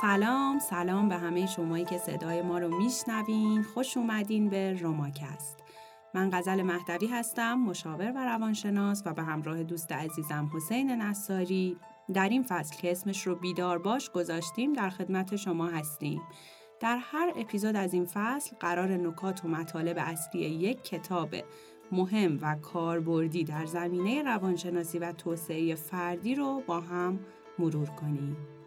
سلام سلام به همه شمایی که صدای ما رو میشنوین. خوش اومدین به روماکست من غزل مهدوی هستم مشاور و روانشناس و به همراه دوست عزیزم حسین نصاری. در این فصل که اسمش رو بیدار باش گذاشتیم در خدمت شما هستیم. در هر اپیزود از این فصل قرار نکات و مطالب اصلی یک کتاب مهم و کاربردی در زمینه روانشناسی و توسعه فردی رو با هم مرور کنیم.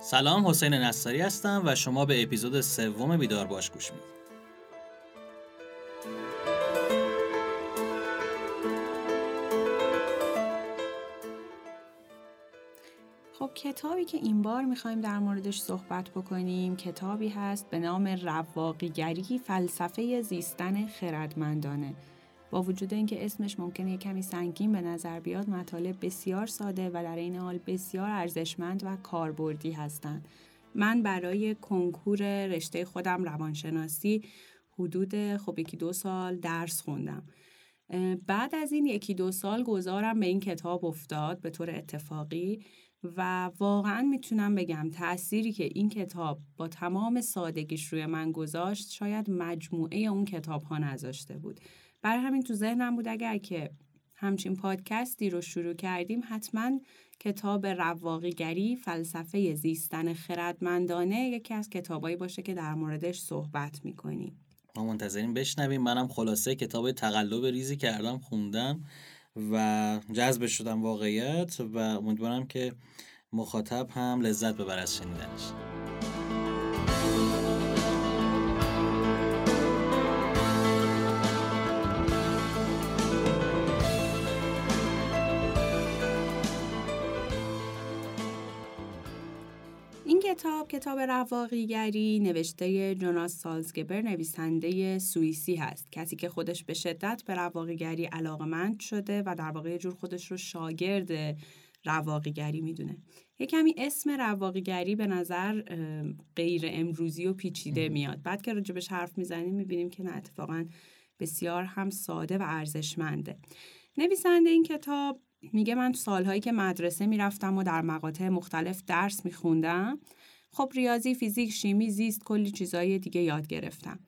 سلام حسین نصاری هستم و شما به اپیزود سوم بیدار باش گوش می‌دید. خب کتابی که این بار می‌خوایم در موردش صحبت بکنیم کتابی هست به نام رواقیگری فلسفه زیستن خردمندانه با وجود اینکه اسمش ممکنه کمی سنگین به نظر بیاد مطالب بسیار ساده و در این حال بسیار ارزشمند و کاربردی هستند. من برای کنکور رشته خودم روانشناسی حدود خب یکی دو سال درس خوندم. بعد از این یکی دو سال گذارم به این کتاب افتاد به طور اتفاقی و واقعا می‌تونم بگم تأثیری که این کتاب با تمام سادگیش روی من گذاشت شاید مجموعه اون کتاب ها نذاشته بود. برای همین تو ذهنم بود اگر که همچین پادکستی رو شروع کردیم حتما کتاب رواقیگری فلسفه زیستن خردمندانه یکی از کتابایی باشه که در موردش صحبت می‌کنیم. ما منتظریم بشنویم. منم خلاصه کتاب تقلب ریزی کردم خوندم و جذب شدم واقعیت و امیدوارم که مخاطب هم لذت ببر از شنیدنش. کتاب کتاب رواقیگری نوشته جوناس سالزگبر نویسنده سوئیسی هست. کسی که خودش به شدت به رواقیگری علاقمند شده و در واقع جور خودش رو شاگرد رواقیگری می‌دونه. یه کمی اسم رواقیگری به نظر غیر امروزی و پیچیده میاد. بعد که راجبش حرف می‌زنیم می‌بینیم که نه اتفاقا بسیار هم ساده و ارزشمنده. نویسنده این کتاب میگه من تو سالهایی که مدرسه می‌رفتم و در مقاطع مختلف درس میخوندم خب ریاضی، فیزیک، شیمی، زیست کلی چیزای دیگه یاد گرفتم.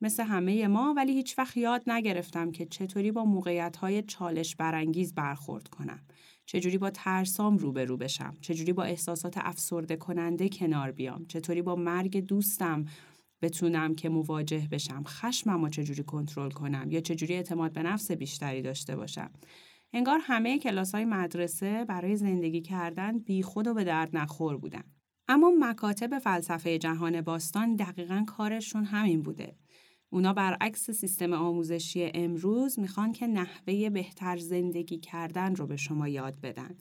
مثل همه ما ولی هیچ وقت یاد نگرفتم که چطوری با موقعیت های چالش برانگیز برخورد کنم. چجوری با ترسام روبرو بشم. چجوری با احساسات افسرده کننده کنار بیام. چطوری با مرگ دوستم بتونم که مواجه بشم. خشمم رو چجوری کنترل کنم یا چجوری اعتماد به نفس بیشتری داشته باشم. انگار همه کلاس های مدرسه برای زندگی کردن بی خود و به درد نخور بودن. اما مکاتب فلسفه جهان باستان دقیقا کارشون همین بوده. اونا برعکس سیستم آموزشی امروز می‌خوان که نحوه بهتر زندگی کردن رو به شما یاد بدن.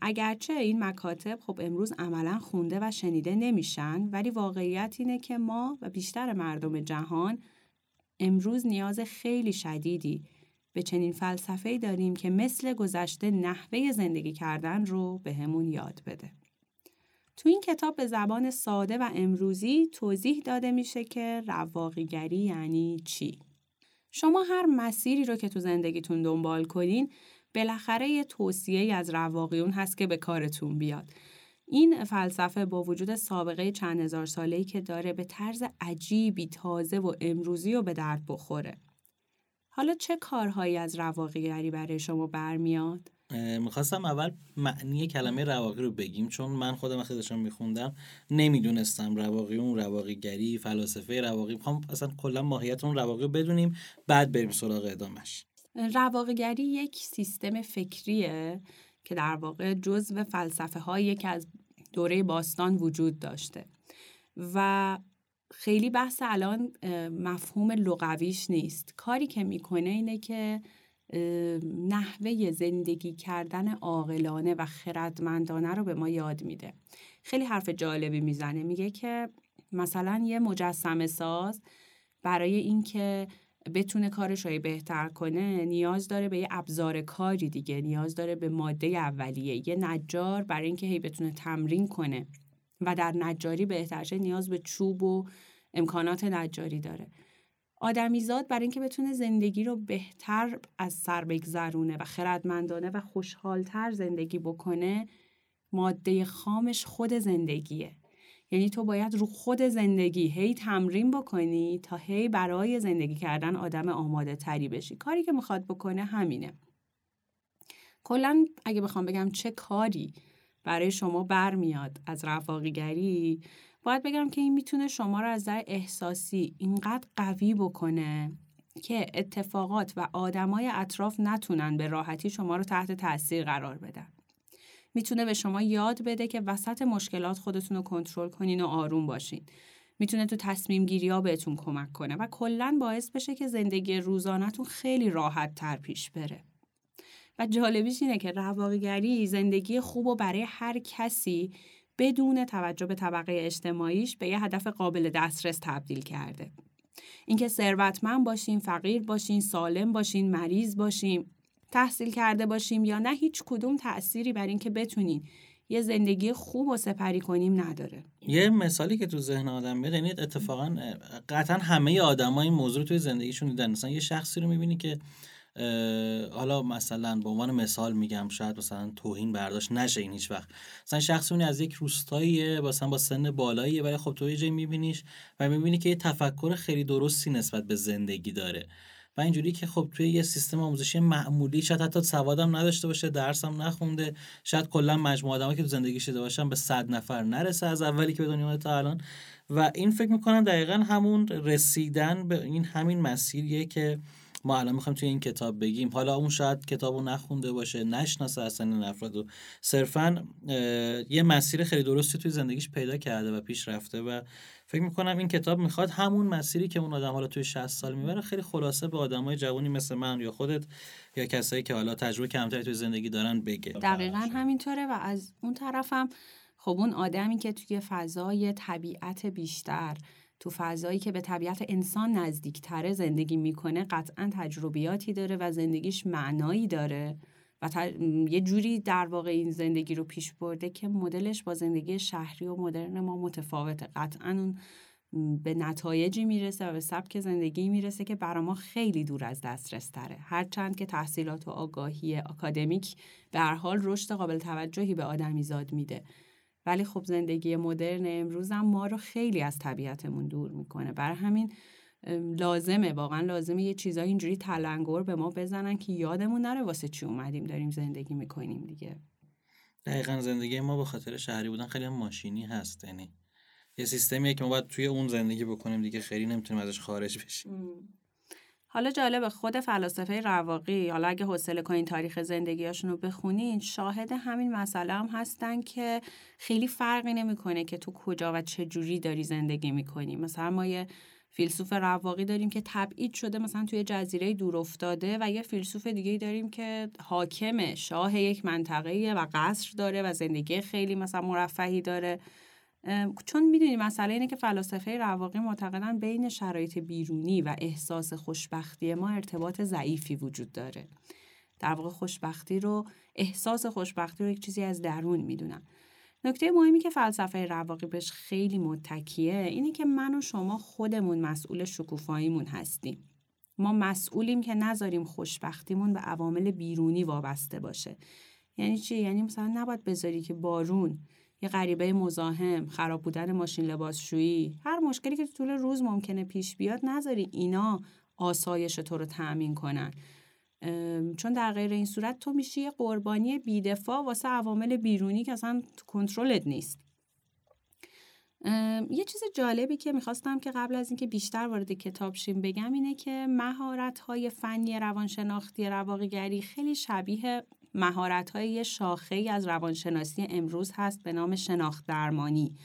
اگرچه این مکاتب خب امروز عملا خونده و شنیده نمیشن ولی واقعیت اینه که ما و بیشتر مردم جهان امروز نیاز خیلی شدیدی به چنین فلسفه داریم که مثل گذشته نحوه زندگی کردن رو به همون یاد بده. تو این کتاب به زبان ساده و امروزی توضیح داده میشه که رواقیگری یعنی چی. شما هر مسیری رو که تو زندگیتون دنبال کنین بالاخره یه توصیه از رواقیون هست که به کارتون بیاد. این فلسفه با وجود سابقه چند هزار ساله‌ای که داره به طرز عجیبی تازه و امروزی و به درد بخوره. حالا چه کارهایی از رواقیگری برای شما برمیاد؟ می‌خواستم اول معنی کلمه رواقی رو بگیم چون من خودم وقتی داشتم میخوندم نمی‌دونستم رواقی اون رواقیگری فلاسفه رواقی. می‌خوام اصلا کلا ماهیت اون رواقی رو بدونیم بعد بریم سراغ ادامش رواقیگری یک سیستم فکریه که در واقع جزو فلسفه هایی که از دوره باستان وجود داشته. و خیلی بحث الان مفهوم لغویش نیست. کاری که می‌کنه اینه که نحوه زندگی کردن عاقلانه و خردمندانه رو به ما یاد میده. خیلی حرف جالبی می‌زنه. میگه که مثلا یه مجسمه ساز برای اینکه بتونه کارش رو بهتر کنه نیاز داره به یه ابزار کاری دیگه. نیاز داره به ماده اولیه. یه نجار برای اینکه هی بتونه تمرین کنه. و در نجاری بهترشه نیاز به چوب و امکانات نجاری داره. آدمیزاد برای اینکه بتونه زندگی رو بهتر از سر بگذرونه و خردمندانه و خوشحالتر زندگی بکنه ماده خامش خود زندگیه. یعنی تو باید رو خود زندگی هی تمرین بکنی تا هی برای زندگی کردن آدم آماده تری بشی. کاری که می‌خواد بکنه همینه. کلا اگه بخوام بگم چه کاری برای شما برمیاد از رفاقیگری باید بگم که این می‌تونه شما رو از در احساسی اینقدر قوی بکنه که اتفاقات و آدمای اطراف نتونن به راحتی شما رو تحت تاثیر قرار بدن. می‌تونه به شما یاد بده که وسط مشکلات خودتون رو کنترل کنین و آروم باشین. می‌تونه تو تصمیم گیری ها بهتون کمک کنه و کلا باعث بشه که زندگی روزانهتون خیلی راحت تر پیش بره. و جالبیش اینه که رواقیگری زندگی خوب و برای هر کسی بدون توجه به طبقه اجتماعیش به یه هدف قابل دسترس تبدیل کرده. اینکه ثروتمند باشیم، فقیر باشیم، سالم باشیم، مریض باشیم، تحصیل کرده باشیم یا نه هیچ کدوم تأثیری بر اینکه بتونین یه زندگی خوب و سپری کنیم نداره یه مثالی که تو ذهن آدم میاد یعنی اتفاقا قطعا همه آدمای این موضوع توی زندگیشون دیدن مثلا یه شخصی رو می‌بینی که حالا مثلا به عنوان مثال میگم شاید مثلا توهین برداشت نشه این هیچ وقت مثلا شخصی از یک روستاییه مثلا با سن بالاییه ولی خب تو یه جایی میبینیش و می‌بینی که یه تفکر خیلی درستی نسبت به زندگی داره. و اینجوری که خب توی یه سیستم آموزشی معمولی شاید حتی سوادم نداشته باشه درسم نخونده شاید کلا مجموعه آدمایی که تو زندگی شده باشن به صد نفر نرسه از اولی که به دنیا تا الان. و این فکر می‌کنم دقیقا همون رسیدن به این همین مسیریه که ما الان می‌خوایم توی این کتاب بگیم. حالا اون شاید کتابو نخونده باشه نشناسه اصلا این افراد و صرفا یه مسیر خیلی درستی توی زندگیش پیدا کرده و پیش رفته و فکر می‌کنم این کتاب می‌خواد همون مسیری که اون آدم حالا توی 60 سال می‌بره خیلی خلاصه به آدمای جوانی مثل من یا خودت یا کسایی که حالا تجربه کمتری توی زندگی دارن بگه. دقیقا همینطوره و از اون طرفم خب اون آدمی که توی فضای طبیعت بیشتر تو فضایی که به طبیعت انسان نزدیکتره زندگی می‌کنه قطعا تجربیاتی داره و زندگیش معنایی داره و یه جوری در واقع این زندگی رو پیش برده که مدلش با زندگی شهری و مدرن ما متفاوته. قطعا اون به نتایجی می‌رسه و به سبک زندگی می‌رسه که برا ما خیلی دور از دسترس تره هرچند که تحصیلات و آگاهی اکادمیک به هر حال رشد قابل توجهی به آدمیزاد میده. ولی خب زندگی مدرن امروز هم ما رو خیلی از طبیعتمون دور می‌کنه. برای همین لازمه واقعا لازمه یه چیزای اینجوری تلنگر به ما بزنن که یادمون نره واسه چی اومدیم داریم زندگی می‌کنیم دیگه. دقیقا زندگی ما به خاطر شهری بودن خیلی ماشینی هست. یعنی یه سیستمیه که ما باید توی اون زندگی بکنیم دیگه خیلی نمی‌تونیم ازش خارج بشیم. حالا جالب خود فلاسفه رواقی حالا اگه حوصله کنین تاریخ زندگیاشون رو بخونین شاهد همین مسئله هم هستن که خیلی فرقی نمی‌کنه که تو کجا و چه جوری داری زندگی می‌کنی. مثلا ما یه فیلسوف رواقی داریم که تبعید شده مثلا توی جزیره دور افتاده و یه فیلسوف دیگه داریم که حاکمه شاه یک منطقه و قصر داره و زندگی خیلی مثلا مرفهی داره. چون می‌دونی مسئله اینه که فلاسفه رواقی معتقدن بین شرایط بیرونی و احساس خوشبختی ما ارتباط ضعیفی وجود داره. در واقع خوشبختی رو احساس خوشبختی رو یک چیزی از درون می‌دونن. نکته مهمی که فلسفه رواقی بهش خیلی متکیه اینه که من و شما خودمون مسئول شکوفاییمون هستیم. ما مسئولیم که نذاریم خوشبختیمون به عوامل بیرونی وابسته باشه. یعنی چی؟ یعنی مثلا نباید بذاری که بارون یه غریبه مزاحم خراب بودن ماشین لباسشویی. هر مشکلی که طول روز ممکنه پیش بیاد نذاری اینا آسایش تو رو تأمین کنن. چون در غیر این صورت تو میشی یه قربانی بیدفاع واسه عوامل بیرونی که اصلا کنترلت نیست. یه چیز جالبی که می‌خواستم که قبل از اینکه بیشتر وارد کتاب شیم بگم اینه که مهارت های فنی روانشناختی رواقیگری خیلی شبیه مهارت های شاخه ای از روانشناسی امروز هست به نام شناخت درمانی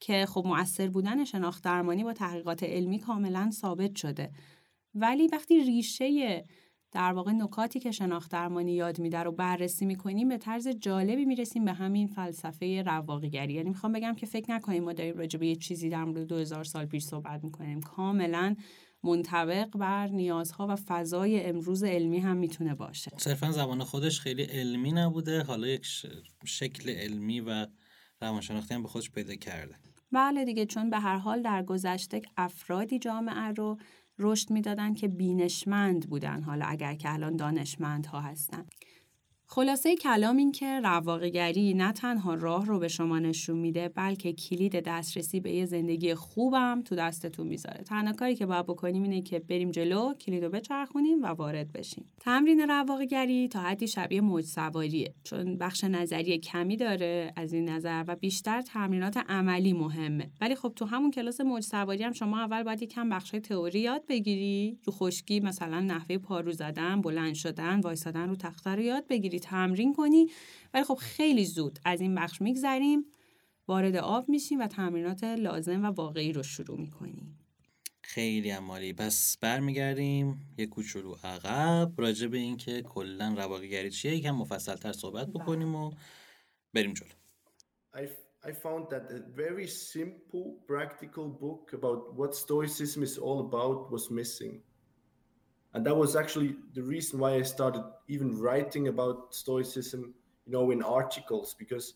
که خب مؤثر بودن شناخت درمانی با تحقیقات علمی کاملا ثابت شده. ولی وقتی ریشه در واقع نکاتی که شناخت درمانی یاد میده رو بررسی می‌کنیم به طرز جالبی می‌رسیم به همین فلسفه رواقیگری. یعنی می‌خوام بگم که فکر نکنیم ما داریم راجع به یه چیزی در مورد 2000 سال پیش صحبت می‌کنیم. کاملا منطبق بر نیازها و فضای امروز علمی هم می‌تونه باشه. صرفا زبان خودش خیلی علمی نبوده حالا یک شکل علمی و روانشناختی هم به خودش پیدا کرده. بله دیگه چون به هر حال در گذشته افرادی جامعه رو رشد می‌دادن که بینشمند بودن حالا اگر که الان دانشمند ها هستن. خلاصه کلام این که رواقیگری نه تنها راه رو به شما نشون میده بلکه کلید دسترسی به یه زندگی خوبم تو دستتون می‌ذاره. تنها کاری که باید بکنیم اینه که بریم جلو کلید رو بچرخونیم و وارد بشیم. تمرین رواقیگری تا حدی شبیه موج سواریه. چون بخش نظری کمی داره از این نظر و بیشتر تمرینات عملی مهمه. ولی خب تو همون کلاس موج سواری هم شما اول باید یکم بخش تئوری یاد بگیری. رو خشکی مثلا نحوه پارو زدن بلند شدن وایسادن رو تخته رو یاد بگیری. تمرین کنی. ولی خب خیلی زود از این بخش میگذریم وارد آب میشیم و تمرینات لازم و واقعی رو شروع می‌کنیم خیلی عمالی. پس برمیگردیم یه کوچولو عقب. راجع به اینکه کلا رواقیگری چیه یکم مفصل تر صحبت بکنیم و بریم جلو. I, I found that a very simple practical book about what stoicism is all about was missing. And that was actually the reason why i started even writing about stoicism you know in articles because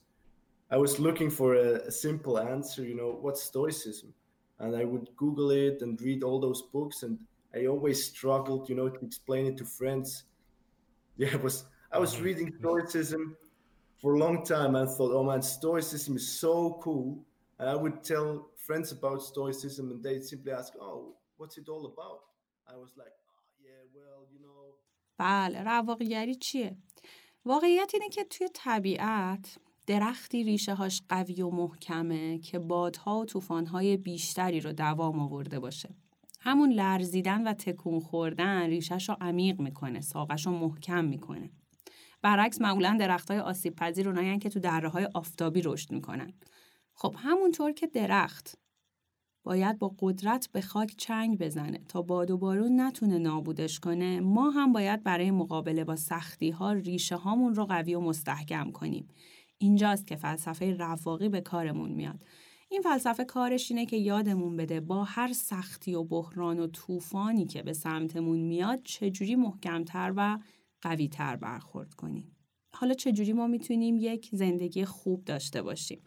i was looking for a, a, simple answer you know what's stoicism? And i would google it and read all those books and i always struggled you know to explain it to friends. Yeah it was i was mm-hmm. reading mm-hmm. stoicism for a long time and thought oh man stoicism is so cool. And i would tell friends about stoicism and they'd simply ask oh what's it all about? I was like بله رواقیگری چیه؟ واقعیت اینه که توی طبیعت درختی ریشه هاش قوی و محکمه که بادها و طوفانهای بیشتری رو دوام آورده باشه. همون لرزیدن و تکون خوردن ریشش رو عمیق می‌کنه، ساقش رو محکم می‌کنه. برعکس معمولا درخت های آسیب پذیر اونایی که تو دره های آفتابی رشد می‌کنن. خب همونطور که درخت باید با قدرت به خاک چنگ بزنه تا باد و بارون نتونه نابودش کنه. ما هم باید برای مقابله با سختی ها ریشه هامون رو قوی و مستحکم کنیم. اینجاست که فلسفه رواقی به کارمون میاد. این فلسفه کارش اینه که یادمون بده با هر سختی و بحران و طوفانی که به سمتمون میاد چجوری محکمتر و قویتر برخورد کنیم. حالا چجوری ما می‌تونیم یک زندگی خوب داشته باشیم؟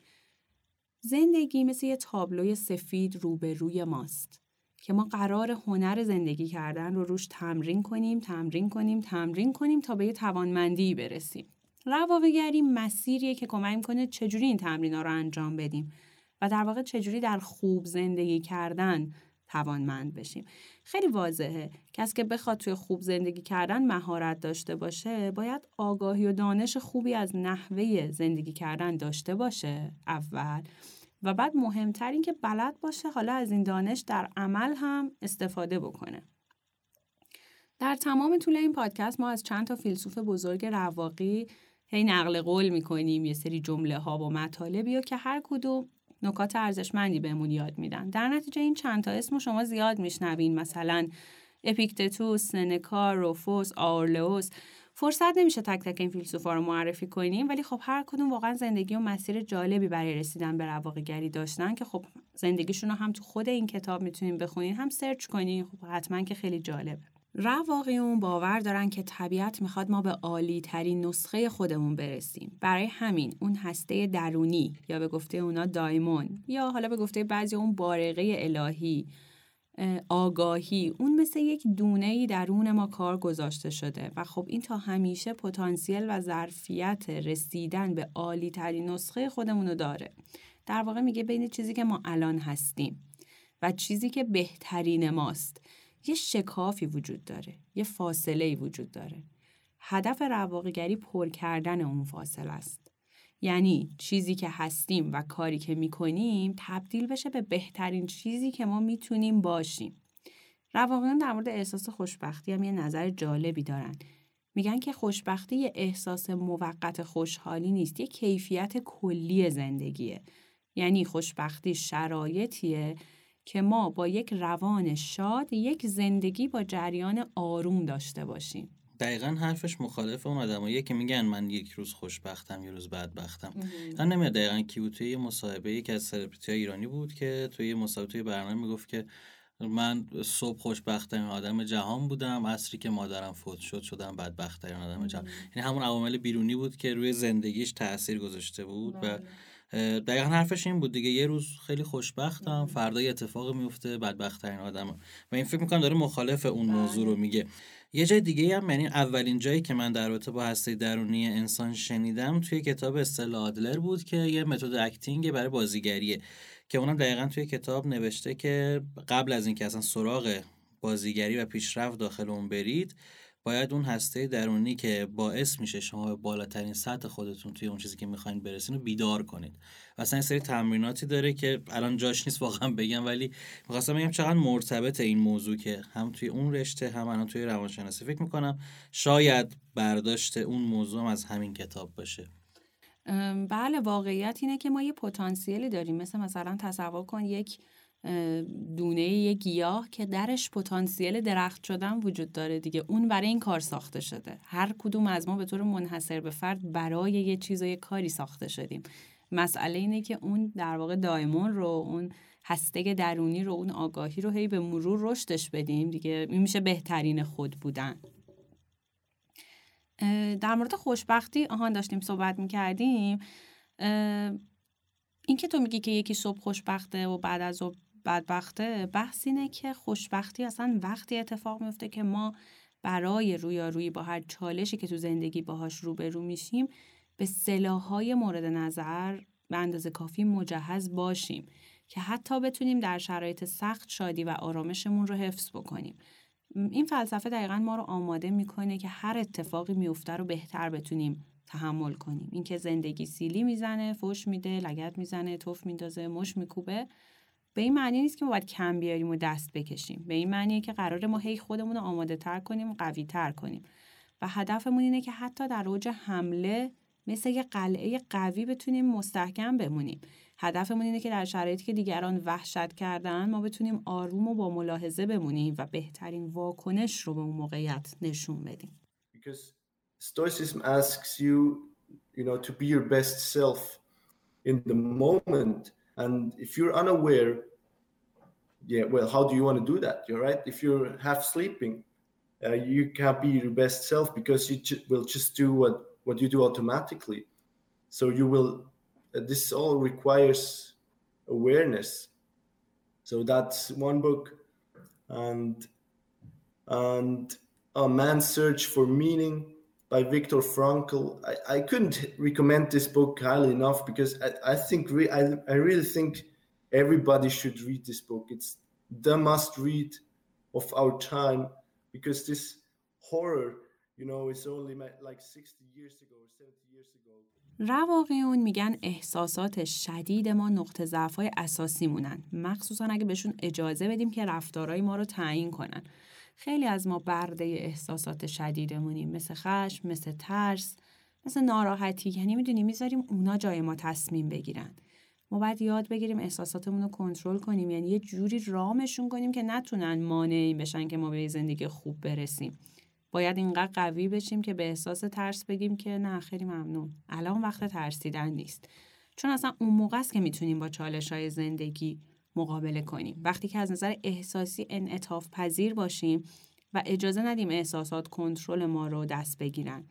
زندگی مثل یه تابلوی سفید روبروی ماست که ما قرار هنر زندگی کردن رو روش تمرین کنیم، تمرین کنیم، تمرین کنیم تا به یه توانمندی برسیم. رواقیگری مسیریه که کمک می‌کنه چجوری این تمرین ها رو انجام بدیم و در واقع چجوری در خوب زندگی کردن توانمند بشیم. خیلی واضحه کسی که بخواد توی خوب زندگی کردن مهارت داشته باشه باید آگاهی و دانش خوبی از نحوه زندگی کردن داشته باشه اول و بعد مهمتر این که بلد باشه حالا از این دانش در عمل هم استفاده بکنه. در تمام طول این پادکست ما از چند تا فیلسوف بزرگ رواقی هی نقل قول می‌کنیم یه سری جمله ها و مطالبی که هر کدوم نکات ارزشمندی بهمون یاد میدن در نتیجه این چند تا اسم شما زیاد میشنوین مثلا اپیکتتوس، سنکا، روفوس، آورلئوس فرصت نمیشه تک تک این فیلسوفا رو معرفی کنیم ولی خب هر کدوم واقعا زندگی و مسیر جالبی برای رسیدن به رواقیگری داشتن که خب زندگیشون رو هم تو خود این کتاب می‌تونیم بخونین هم سرچ کنین خب حتما که خیلی جالبه رواقیون باور دارن که طبیعت می‌خواد ما به عالی ترین نسخه خودمون برسیم. برای همین اون هسته درونی یا به گفته اونا دایمون یا حالا به گفته بعضی اون بارقه الهی آگاهی. اون مثل یک دونه ای درون ما کار گذاشته شده و خب این تا همیشه پتانسیل و ظرفیت رسیدن به عالی ترین نسخه خودمون رو داره. در واقع میگه بین چیزی که ما الان هستیم و چیزی که بهترین ماست یه شکافی وجود داره یه فاصله ای وجود داره. هدف رواقیگری پر کردن اون فاصله است. یعنی چیزی که هستیم و کاری که می‌کنیم تبدیل بشه به بهترین چیزی که ما می‌تونیم باشیم. رواقیان در مورد احساس خوشبختی هم یه نظر جالبی دارن. میگن که خوشبختی یه احساس موقت خوشحالی نیست یه کیفیت کلی زندگیه. یعنی خوشبختی شرایطیه که ما با یک روان شاد یک زندگی با جریان آروم داشته باشیم. دقیقا حرفش مخالف اون آدماییه که میگن من یک روز خوشبختم یه روز بدبختم. من نمیاد دقیقا کی بود. توی یه مصاحبه یکی از سلبریتی ایرانی بود که توی یه مصاحبه توی برنامه می‌گفت که من صبح خوشبختترین آدم جهان بودم عصری که مادرم فوت شد شدم بدبختترین آدم جهان. یعنی همون عوامل بیرونی بود که روی زندگیش تاثیر گذاشته بود و بله. دقیقا حرفش این بود دیگه یه روز خیلی خوشبختم فردا یه اتفاق میفته بدبخت ترین آدمم و این فکر می‌کنم داره مخالف اون موضوع رو بله. میگه. یه جای دیگه هم یعنی اولین جایی که من در رابطه با هسته درونی انسان شنیدم توی کتاب استلا آدلر بود که یه متد اکتینگ برای بازیگریه که اونم دقیقا توی کتاب نوشته که قبل از اینکه اصلا سراغ بازیگری و پیشرفت داخل اون برید باید اون هسته درونی که باعث میشه شما به بالاترین سطح خودتون توی اون چیزی که می‌خواین برسین رو بیدار کنید. اصلا این سری تمریناتی داره که الان جاش نیست واقعا بگم ولی می‌خواستم بگم چقدر مرتبط این موضوع که هم توی اون رشته هم الان توی روانشناسی. فکر می‌کنم شاید برداشت اون موضوع هم از همین کتاب باشه. بله واقعیت اینه که ما یه پتانسیلی داریم. مثل مثلا تصور کن یک دونه یه گیاه که درش پتانسیل درخت شدن وجود داره دیگه. اون برای این کار ساخته شده. هر کدوم از ما به طور منحصر به فرد برای یه چیز و یه کاری ساخته شدیم. مسئله اینه که اون در واقع دایمون رو اون هسته درونی رو اون آگاهی رو هی به مرور رشدش بدیم دیگه. این میشه بهترین خود بودن. در مورد خوشبختی آهان داشتیم صحبت می‌کردیم. این که تو میگی که یکی صبح خوشبخته و بعد از صبح بدبخته بحث اینه که خوشبختی اصلا وقتی اتفاق میفته که ما برای رویارویی با هر چالشی که تو زندگی باهاش روبرو میشیم به سلاحهای مورد نظر به اندازه کافی مجهز باشیم که حتی بتونیم در شرایط سخت شادی و آرامشمون رو حفظ بکنیم. این فلسفه دقیقا ما رو آماده می‌کنه که هر اتفاقی میفته رو بهتر بتونیم تحمل کنیم. اینکه زندگی سیلی می‌زنه فوش میده لگت می‌زنه توف میندازه مش میکوبه به این معنی نیست که ما باید کم بیاریم و دست بکشیم. به این معنیه که قرار ما هی خودمون رو آماده تر کنیم و قوی تر کنیم. و هدفمون اینه که حتی در اوج حمله مثل یه قلعه قوی بتونیم مستحکم بمونیم. هدفمون اینه که در شرایطی که دیگران وحشت کردن ما بتونیم آروم و با ملاحظه بمونیم و بهترین واکنش رو به اون موقعیت نشون بدیم. Because Stoicism asks you, you know, to be your best self. In the moment. And if you're unaware, yeah, well, how do you want to do that? You're right. If you're half sleeping, uh, you can't be your best self because you ju- will just do what what you do automatically. So you will, uh, this all requires awareness. So that's one book. And, and A Man's Search for Meaning by Viktor Frankl. I, I couldn't recommend this book highly enough because I, I think re- I, I really think everybody should read this book. It's the must read of our time because this horror رواقیون میگن احساسات شدید ما نقطه ضعف های اساسی مونن مخصوصا اگه بهشون اجازه بدیم که رفتارهای ما رو تعیین کنن خیلی از ما برده احساسات شدیدمونیم. مثل خشم مثل ترس مثل ناراحتی. یعنی می‌دونیم می‌ذاریم اونا جای ما تصمیم بگیرن. ما باید یاد بگیریم احساساتمون رو کنترل کنیم. یعنی یه جوری رامشون کنیم که نتونن مانعی بشن که ما به زندگی خوب برسیم. باید اینقدر قوی بشیم که به احساس ترس بگیم که نه خیلی ممنون. الان وقت ترسیدن نیست. چون اصلا اون موقع است که می‌تونیم با چالش های زندگی مقابله کنیم. وقتی که از نظر احساسی انعطاف پذیر باشیم و اجازه ندیم احساسات کنترل ما رو دست بگیرن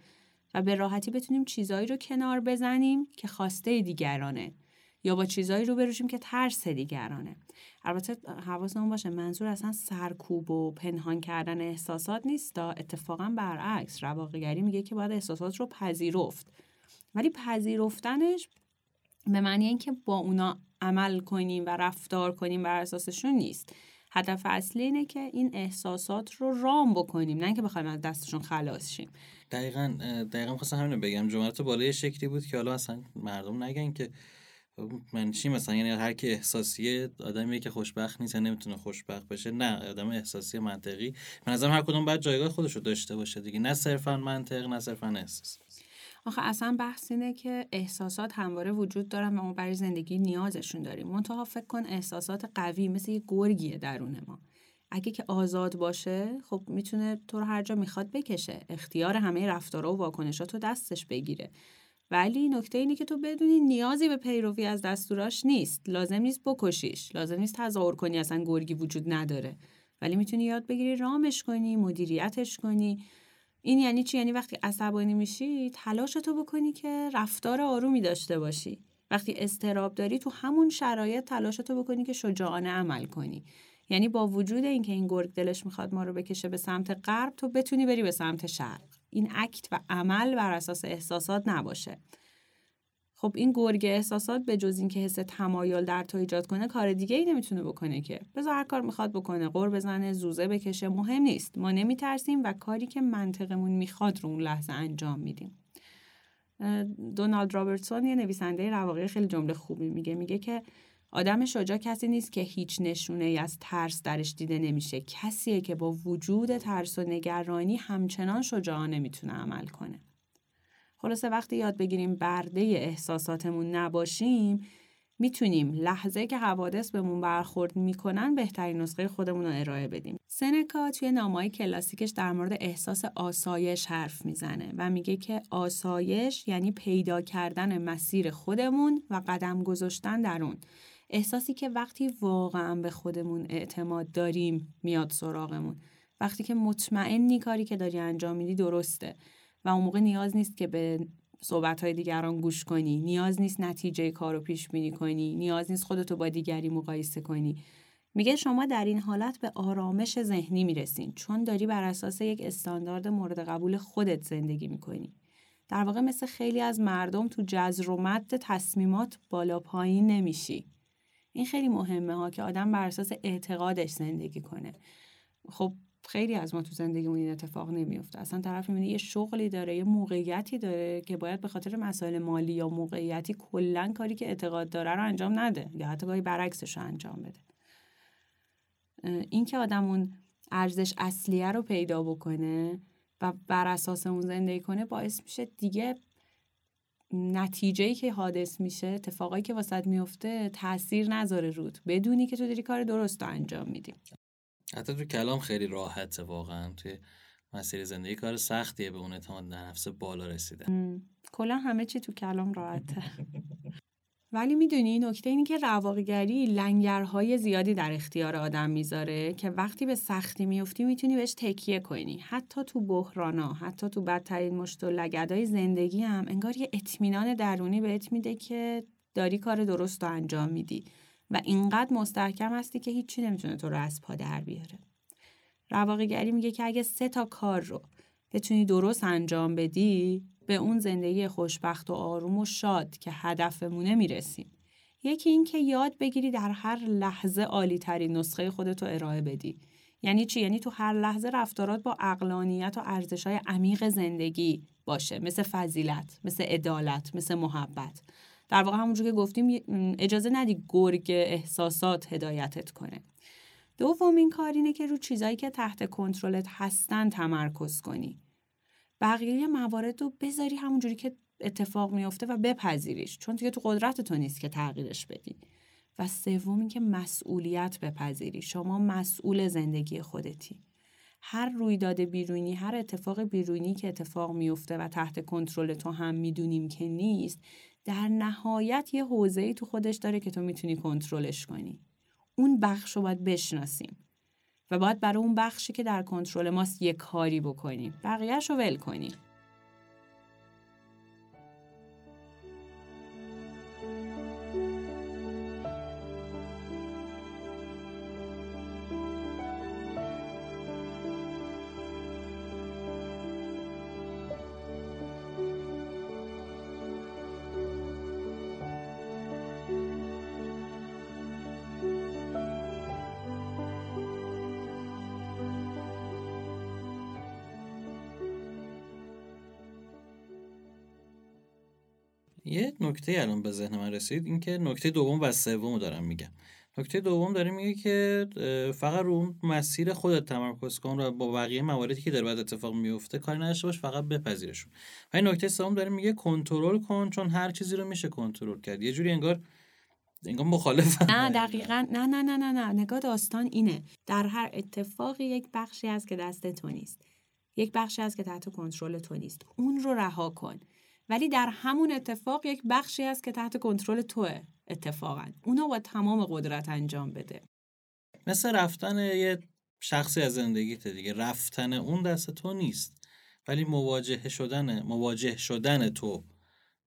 و به راحتی بتونیم چیزایی رو کنار بزنیم که خواسته دیگرانه یا با چیزایی رو بروشیم که ترس دیگرانه. البته حواسمون باشه منظور اصلا سرکوب و پنهان کردن احساسات نیست اتفاقا برعکس رواقیگری میگه که باید احساسات رو پذیرفت. ولی پذیرفتنش به معنی اینکه با اونا عمل کنیم و رفتار کنیم بر اساسشون نیست. هدف اصلی اینه که این احساسات رو رام بکنیم نه اینکه بخوایم از دستشون خلاص شیم. دقیقا دقیقا خواستم همینو بگم. جملات بالای شکلی بود که حالا اصلا مردم نگن که من چی مثلا یعنی هر کی احساسیه آدمیه که خوشبخت نیست نمی‌تونه خوشبخت بشه نه آدم احساسی منطقی. من نظرم هر کدوم باید جایگاه خودش رو داشته باشه دیگه. نه صرفا منطق نه صرفا احساس. آخه اصلا بحث اینه که احساسات همواره وجود دارن و ما برای زندگی نیازشون داریم. منتها فکر کن احساسات قوی مثل یه گرگیه درون ما. اگه که آزاد باشه خب می‌تونه تو رو هر جا می‌خواد بکشه. اختیار همه رفتارها و واکنشات رو دستش بگیره. ولی نکته اینه که تو بدونی نیازی به پیروی از دستوراش نیست. لازم نیست بکشیش. لازم نیست تظاهر کنی اصلا گرگی وجود نداره. ولی می‌تونی یاد بگیری رامش کنی مدیریتش کنی. این یعنی چی؟ یعنی وقتی عصبانی میشی تلاش تو بکنی که رفتار آرومی داشته باشی. وقتی استراب داری تو همون شرایط تلاشتو بکنی که شجاعانه عمل کنی. یعنی با وجود اینکه این گرگ دلش می‌خواد ما رو بکشه به سمت غرب تو بتونی بری به سمت شرق. این اکت و عمل بر اساس احساسات نباشه. خب این گرگ احساسات به جز اینکه حس تمایل در تو ایجاد کنه کار دیگه ای نمی‌تونه بکنه که. بذار هر کار می‌خواد بکنه. قور بزنه زوزه بکشه مهم نیست. ما نمیترسیم و کاری که منطقمون می‌خواد رو اون لحظه انجام میدیم. دونالد رابرتسون یه نویسنده رواقی خیلی جمله خوبی میگه. میگه که آدم شجاع کسی نیست که هیچ نشونه ای از ترس درش دیده نمیشه. کسیه که با وجود ترس و نگرانی همچنان شجاعانه می‌تونه عمل کنه. خلاصه وقتی یاد بگیریم برده احساساتمون نباشیم می‌تونیم لحظه که حوادث بهمون برخورد می‌کنن بهترین نسخه خودمون رو ارائه بدیم. سنکا توی نامای کلاسیکش در مورد احساس آسایش حرف می‌زنه و میگه که آسایش یعنی پیدا کردن مسیر خودمون و قدم گذاشتن در اون. احساسی که وقتی واقعا به خودمون اعتماد داریم میاد سراغمون. وقتی که مطمئنی کاری که داری انجام میدی درسته و اون موقع نیاز نیست که به صحبت های دیگران گوش کنی. نیاز نیست نتیجه کار رو پیش بینی کنی. نیاز نیست خودتو با دیگری مقایسه کنی. میگه شما در این حالت به آرامش ذهنی می‌رسین. چون داری بر اساس یک استاندارد مورد قبول خودت زندگی می‌کنی. در واقع مثل خیلی از مردم تو جزر و مد تصمیمات بالا پایین نمیشی. این خیلی مهمه ها که آدم بر اساس اعتقادش زندگی کنه. خب خیلی از ما تو زندگیمون این اتفاق نمیفته اصلا طرف می‌بینه یه شغلی داره یه موقعیتی داره که باید به خاطر مسائل مالی یا موقعیتی کلا کاری که اعتقاد داره رو انجام نده یا حتی گاهی برعکسش رو انجام بده. این که آدم اون ارزش اصلیه رو پیدا بکنه و بر اساس اون زندگی کنه باعث میشه دیگه نتیجه که حادث میشه اتفاقایی که واسط میفته تاثیر نذاره رود. بدونی که تو داری کار درست انجام میدی. حتی تو کلام خیلی راحته واقعا. توی مسیر زندگی کار سختیه به اون اعتماد نفس بالا رسیده کلا همه چی تو کلام راحته. ولی می‌دونی نکته اینی که رواقیگری لنگرهای زیادی در اختیار آدم می‌ذاره که وقتی به سختی میفتی می‌تونی بهش تکیه کنی. حتی تو بحرانا حتی تو بدترین مشت و لگدای زندگی هم انگار یه اطمینان درونی بهت میده که داری کار درست رو انجام میدی. و اینقدر مستحکم هستی که هیچی نمی‌تونه تو رو از پا در بیاره. رواقیگری میگه که اگه سه تا کار رو بتونی درست انجام بدی به اون زندگی خوشبخت و آروم و شاد که هدفمونه می‌رسیم. یکی این که یاد بگیری در هر لحظه عالی ترین نسخه خودتو ارائه بدی. یعنی چی؟ یعنی تو هر لحظه رفتارات با اقلانیت و ارزش های عمیق زندگی باشه مثل فضیلت، مثل عدالت، مثل محبت. در واقع همونجور که گفتیم اجازه ندی گرگ احساسات هدایتت کنه. دومین کار اینه که رو چیزایی که تحت کنترلت هستن تمرکز کنی. بقیه موارد رو بذاری همونجوری که اتفاق میافته و بپذیریش چون دیگه تو قدرت تو نیست که تغییرش بدی. و سوم اینکه مسئولیت بپذیری. شما مسئول زندگی خودتی. هر رویداد بیرونی هر اتفاق بیرونی که اتفاق میفته و تحت کنترل تو هم می‌دونیم که نیست در نهایت یه حوزه‌ای تو خودش داره که تو می‌تونی کنترلش کنی. اون بخش رو باید بشناسیم و باید برای اون بخشی که در کنترل ماست یه کاری بکنیم. بقیهش رو ول کنیم. نکته الان به ذهن من رسید اینکه نکته دوم و سوم دارم میگم. نکته دوم داره میگه که فقط رو مسیر خودت تمرکز کن و با بقیه مواردی که در بعد اتفاق میفته کاری نداشته باش فقط بپذیرشون. و این نکته سوم داره میگه کنترل کن چون هر چیزی رو میشه کنترل کرد. یه جوری انگار انگار مخالف نه دقیقا. نه نه نه نه نه. نگاه داستان اینه. در هر اتفاقی یک بخشی هست که دست تو نیست. یک بخشی هست که تحت کنترل تو نیست. اون رو رها کن. ولی در همون اتفاق یک بخشی هست که تحت کنترل توه اتفاقا. اونو با تمام قدرت انجام بده. مثل رفتن یه شخصی از زندگیت دیگه. رفتن اون دست تو نیست. ولی مواجه شدن مواجه شدن تو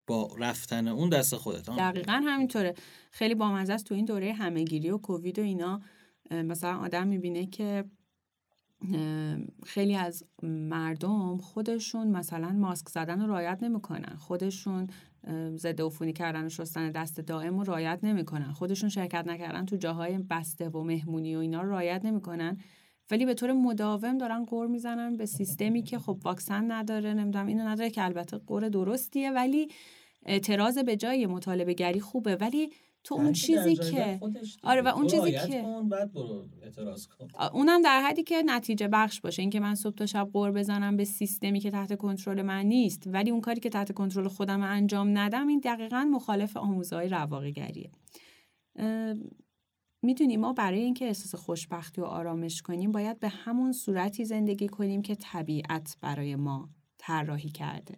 با رفتن اون دست خودت. دقیقا همینطوره. خیلی بامزه است تو این دوره همهگیری و کووید و اینا. مثلا آدم می‌بینه که خیلی از مردم خودشون مثلا ماسک زدن رو رایت نمی‌کنن. خودشون ضد عفونی کردن و شستن دست دائم رو رایت نمی‌کنن. خودشون شرکت نکردن تو جاهای بسته و مهمونی و اینا رو رایت نمی‌کنن. ولی به طور مداوم دارن قور می‌زنن به سیستمی که خب واکسن نداره نمی‌دونم اینو نداره که البته قور درستیه ولی اعتراض به جای مطالبه گری خوبه. ولی تو اون چیزی که آره و اون چیزی که اونم در حدی که نتیجه بخش باشه. اینکه من صبح تا شب قور بزنم به سیستمی که تحت کنترل من نیست ولی اون کاری که تحت کنترل خودم انجام ندم این دقیقا مخالف آموزهای رواقیگریه. می‌دونیم ما برای اینکه احساس خوشبختی و آرامش کنیم باید به همون صورتی زندگی کنیم که طبیعت برای ما طراحی کرده.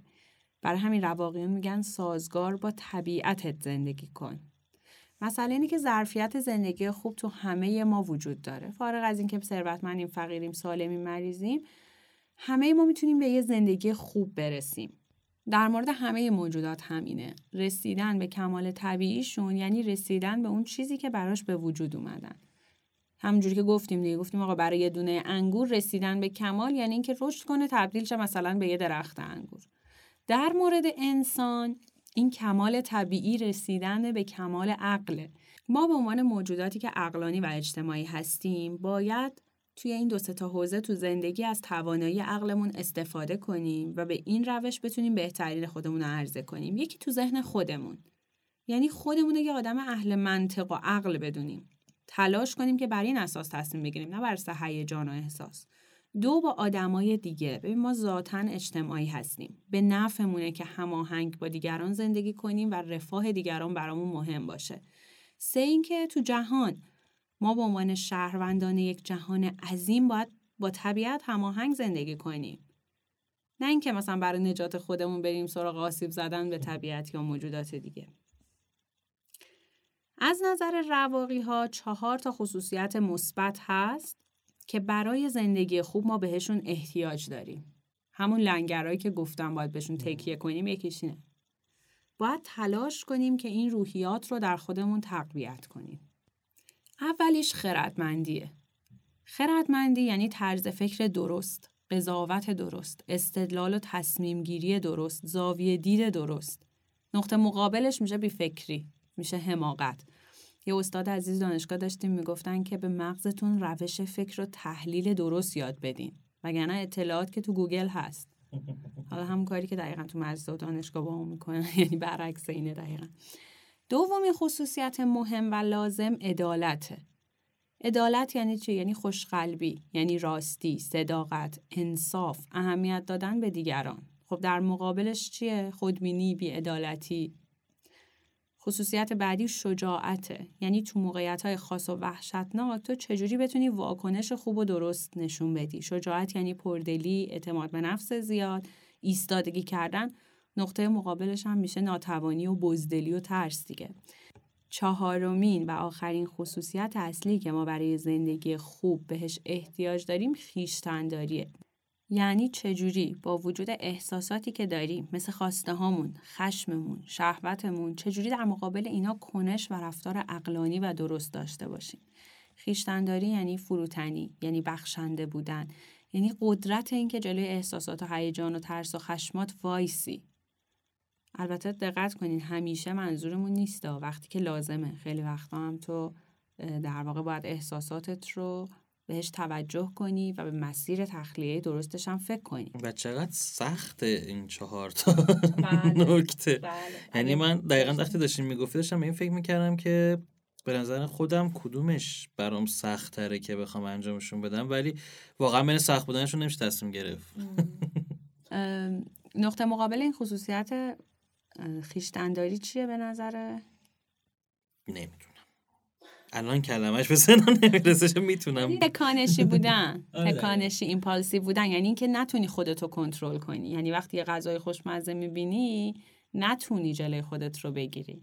برای همین رواقیون میگن سازگار با طبیعتت زندگی کن. مسئله اینه که ظرفیت زندگی خوب تو همه ما وجود داره. فارغ از اینکه ثروتمندیم فقیریم سالمیم مریضیم همه ما می‌تونیم به یه زندگی خوب برسیم. در مورد همه موجودات همینه. رسیدن به کمال طبیعیشون یعنی رسیدن به اون چیزی که براش به وجود اومدن. همونجوری که گفتیم دیگه گفتیم آقا برای یه دونه انگور رسیدن به کمال یعنی اینکه رشد کنه تبدیل شه مثلا به یه درخت انگور. در مورد انسان این کمال طبیعی رسیدن به کمال عقله ما به عنوان موجوداتی که عقلانی و اجتماعی هستیم باید توی این دو تا حوزه تو زندگی از توانایی عقلمون استفاده کنیم و به این روش بتونیم بهترین خودمون رو عرضه کنیم. یکی تو ذهن خودمون. یعنی خودمون یه آدم اهل منطق و عقل بدونیم. تلاش کنیم که بر این اساس تصمیم بگیریم نه بر هیجان و احساس. دو با آدمای دیگه. ببین ما ذاتا اجتماعی هستیم. به نفعمونه که هماهنگ با دیگران زندگی کنیم و رفاه دیگران برامون مهم باشه. سه اینکه تو جهان ما به عنوان شهروندان یک جهان عظیم باید با طبیعت هماهنگ زندگی کنیم. نه اینکه مثلا برای نجات خودمون بریم سراغ آسیب زدن به طبیعت یا موجودات دیگه. از نظر رواقی ها چهار تا خصوصیت مثبت هست. که برای زندگی خوب ما بهشون احتیاج داریم. همون لنگرهایی که گفتم باید بهشون تکیه کنیم یکیش اینه. باید تلاش کنیم که این روحیات رو در خودمون تقویت کنیم. اولیش خردمندیه. خردمندی یعنی طرز فکر درست، قضاوت درست، استدلال و تصمیم گیری درست، زاویه دید درست. نقطه مقابلش میشه بیفکری، میشه حماقت. یه استاد عزیز دانشگاه داشتیم می‌گفتن که به مغزتون روش فکر و تحلیل درست یاد بدین وگرنه اطلاعات که تو گوگل هست حالا هم کاری که دقیقا تو مجلس و دانشگاه با هم می‌کنن یعنی برعکس اینه دقیقا دومین خصوصیت مهم و لازم عدالته عدالت یعنی چی؟ یعنی خوشقلبی، یعنی راستی، صداقت، انصاف، اهمیت دادن به دیگران. خب در مقابلش چیه؟ خودبینی، بیعدالتی، خصوصیت بعدی شجاعته. یعنی تو موقعیت های خاص و وحشتناک تو چجوری بتونی واکنش خوب و درست نشون بدی؟ شجاعت یعنی پردلی اعتماد به نفس زیاد ایستادگی کردن. نقطه مقابلش هم میشه ناتوانی و بزدلی و ترس دیگه. چهارمین و آخرین خصوصیت اصلی که ما برای زندگی خوب بهش احتیاج داریم خیشتنداریه. یعنی چجوری با وجود احساساتی که داریم مثل خواسته هامون، خشممون، شهوتمون چجوری در مقابل اینا کنش و رفتار اقلانی و درست داشته باشیم. خیشتنداری یعنی فروتنی، یعنی بخشنده بودن، یعنی قدرت اینکه جلوی احساسات و هیجان و ترس و خشمات وایسی. البته دقت کنین همیشه منظورمون نیست وقتی که لازمه خیلی وقتا هم تو در واقع باید احساساتت رو بهش توجه کنی و به مسیر تخلیه درستش هم فکر کنی و چقدر سخت این چهار تا بله. نکته بله. یعنی من دقیقا وقتی داشتیم می‌گفتی داشتم این فکر می‌کردم که به نظر خودم کدومش برام سخت تره که بخوام انجامشون بدم ولی واقعا بین سخت بودنشون نمیشه تصمیم گرفت نقطه مقابل این خصوصیت خیشتنداری چیه به نظره؟ نمی‌دونم الان کلمش به سنم نمی‌رسه می‌تونم؟ تکانشی بودن آره. تکانشی ایمپالسی بودن یعنی اینکه نتونی خودتو کنترل کنی. یعنی وقتی یه غذای خوشمزه می‌بینی نتونی جلوی خودت رو بگیری.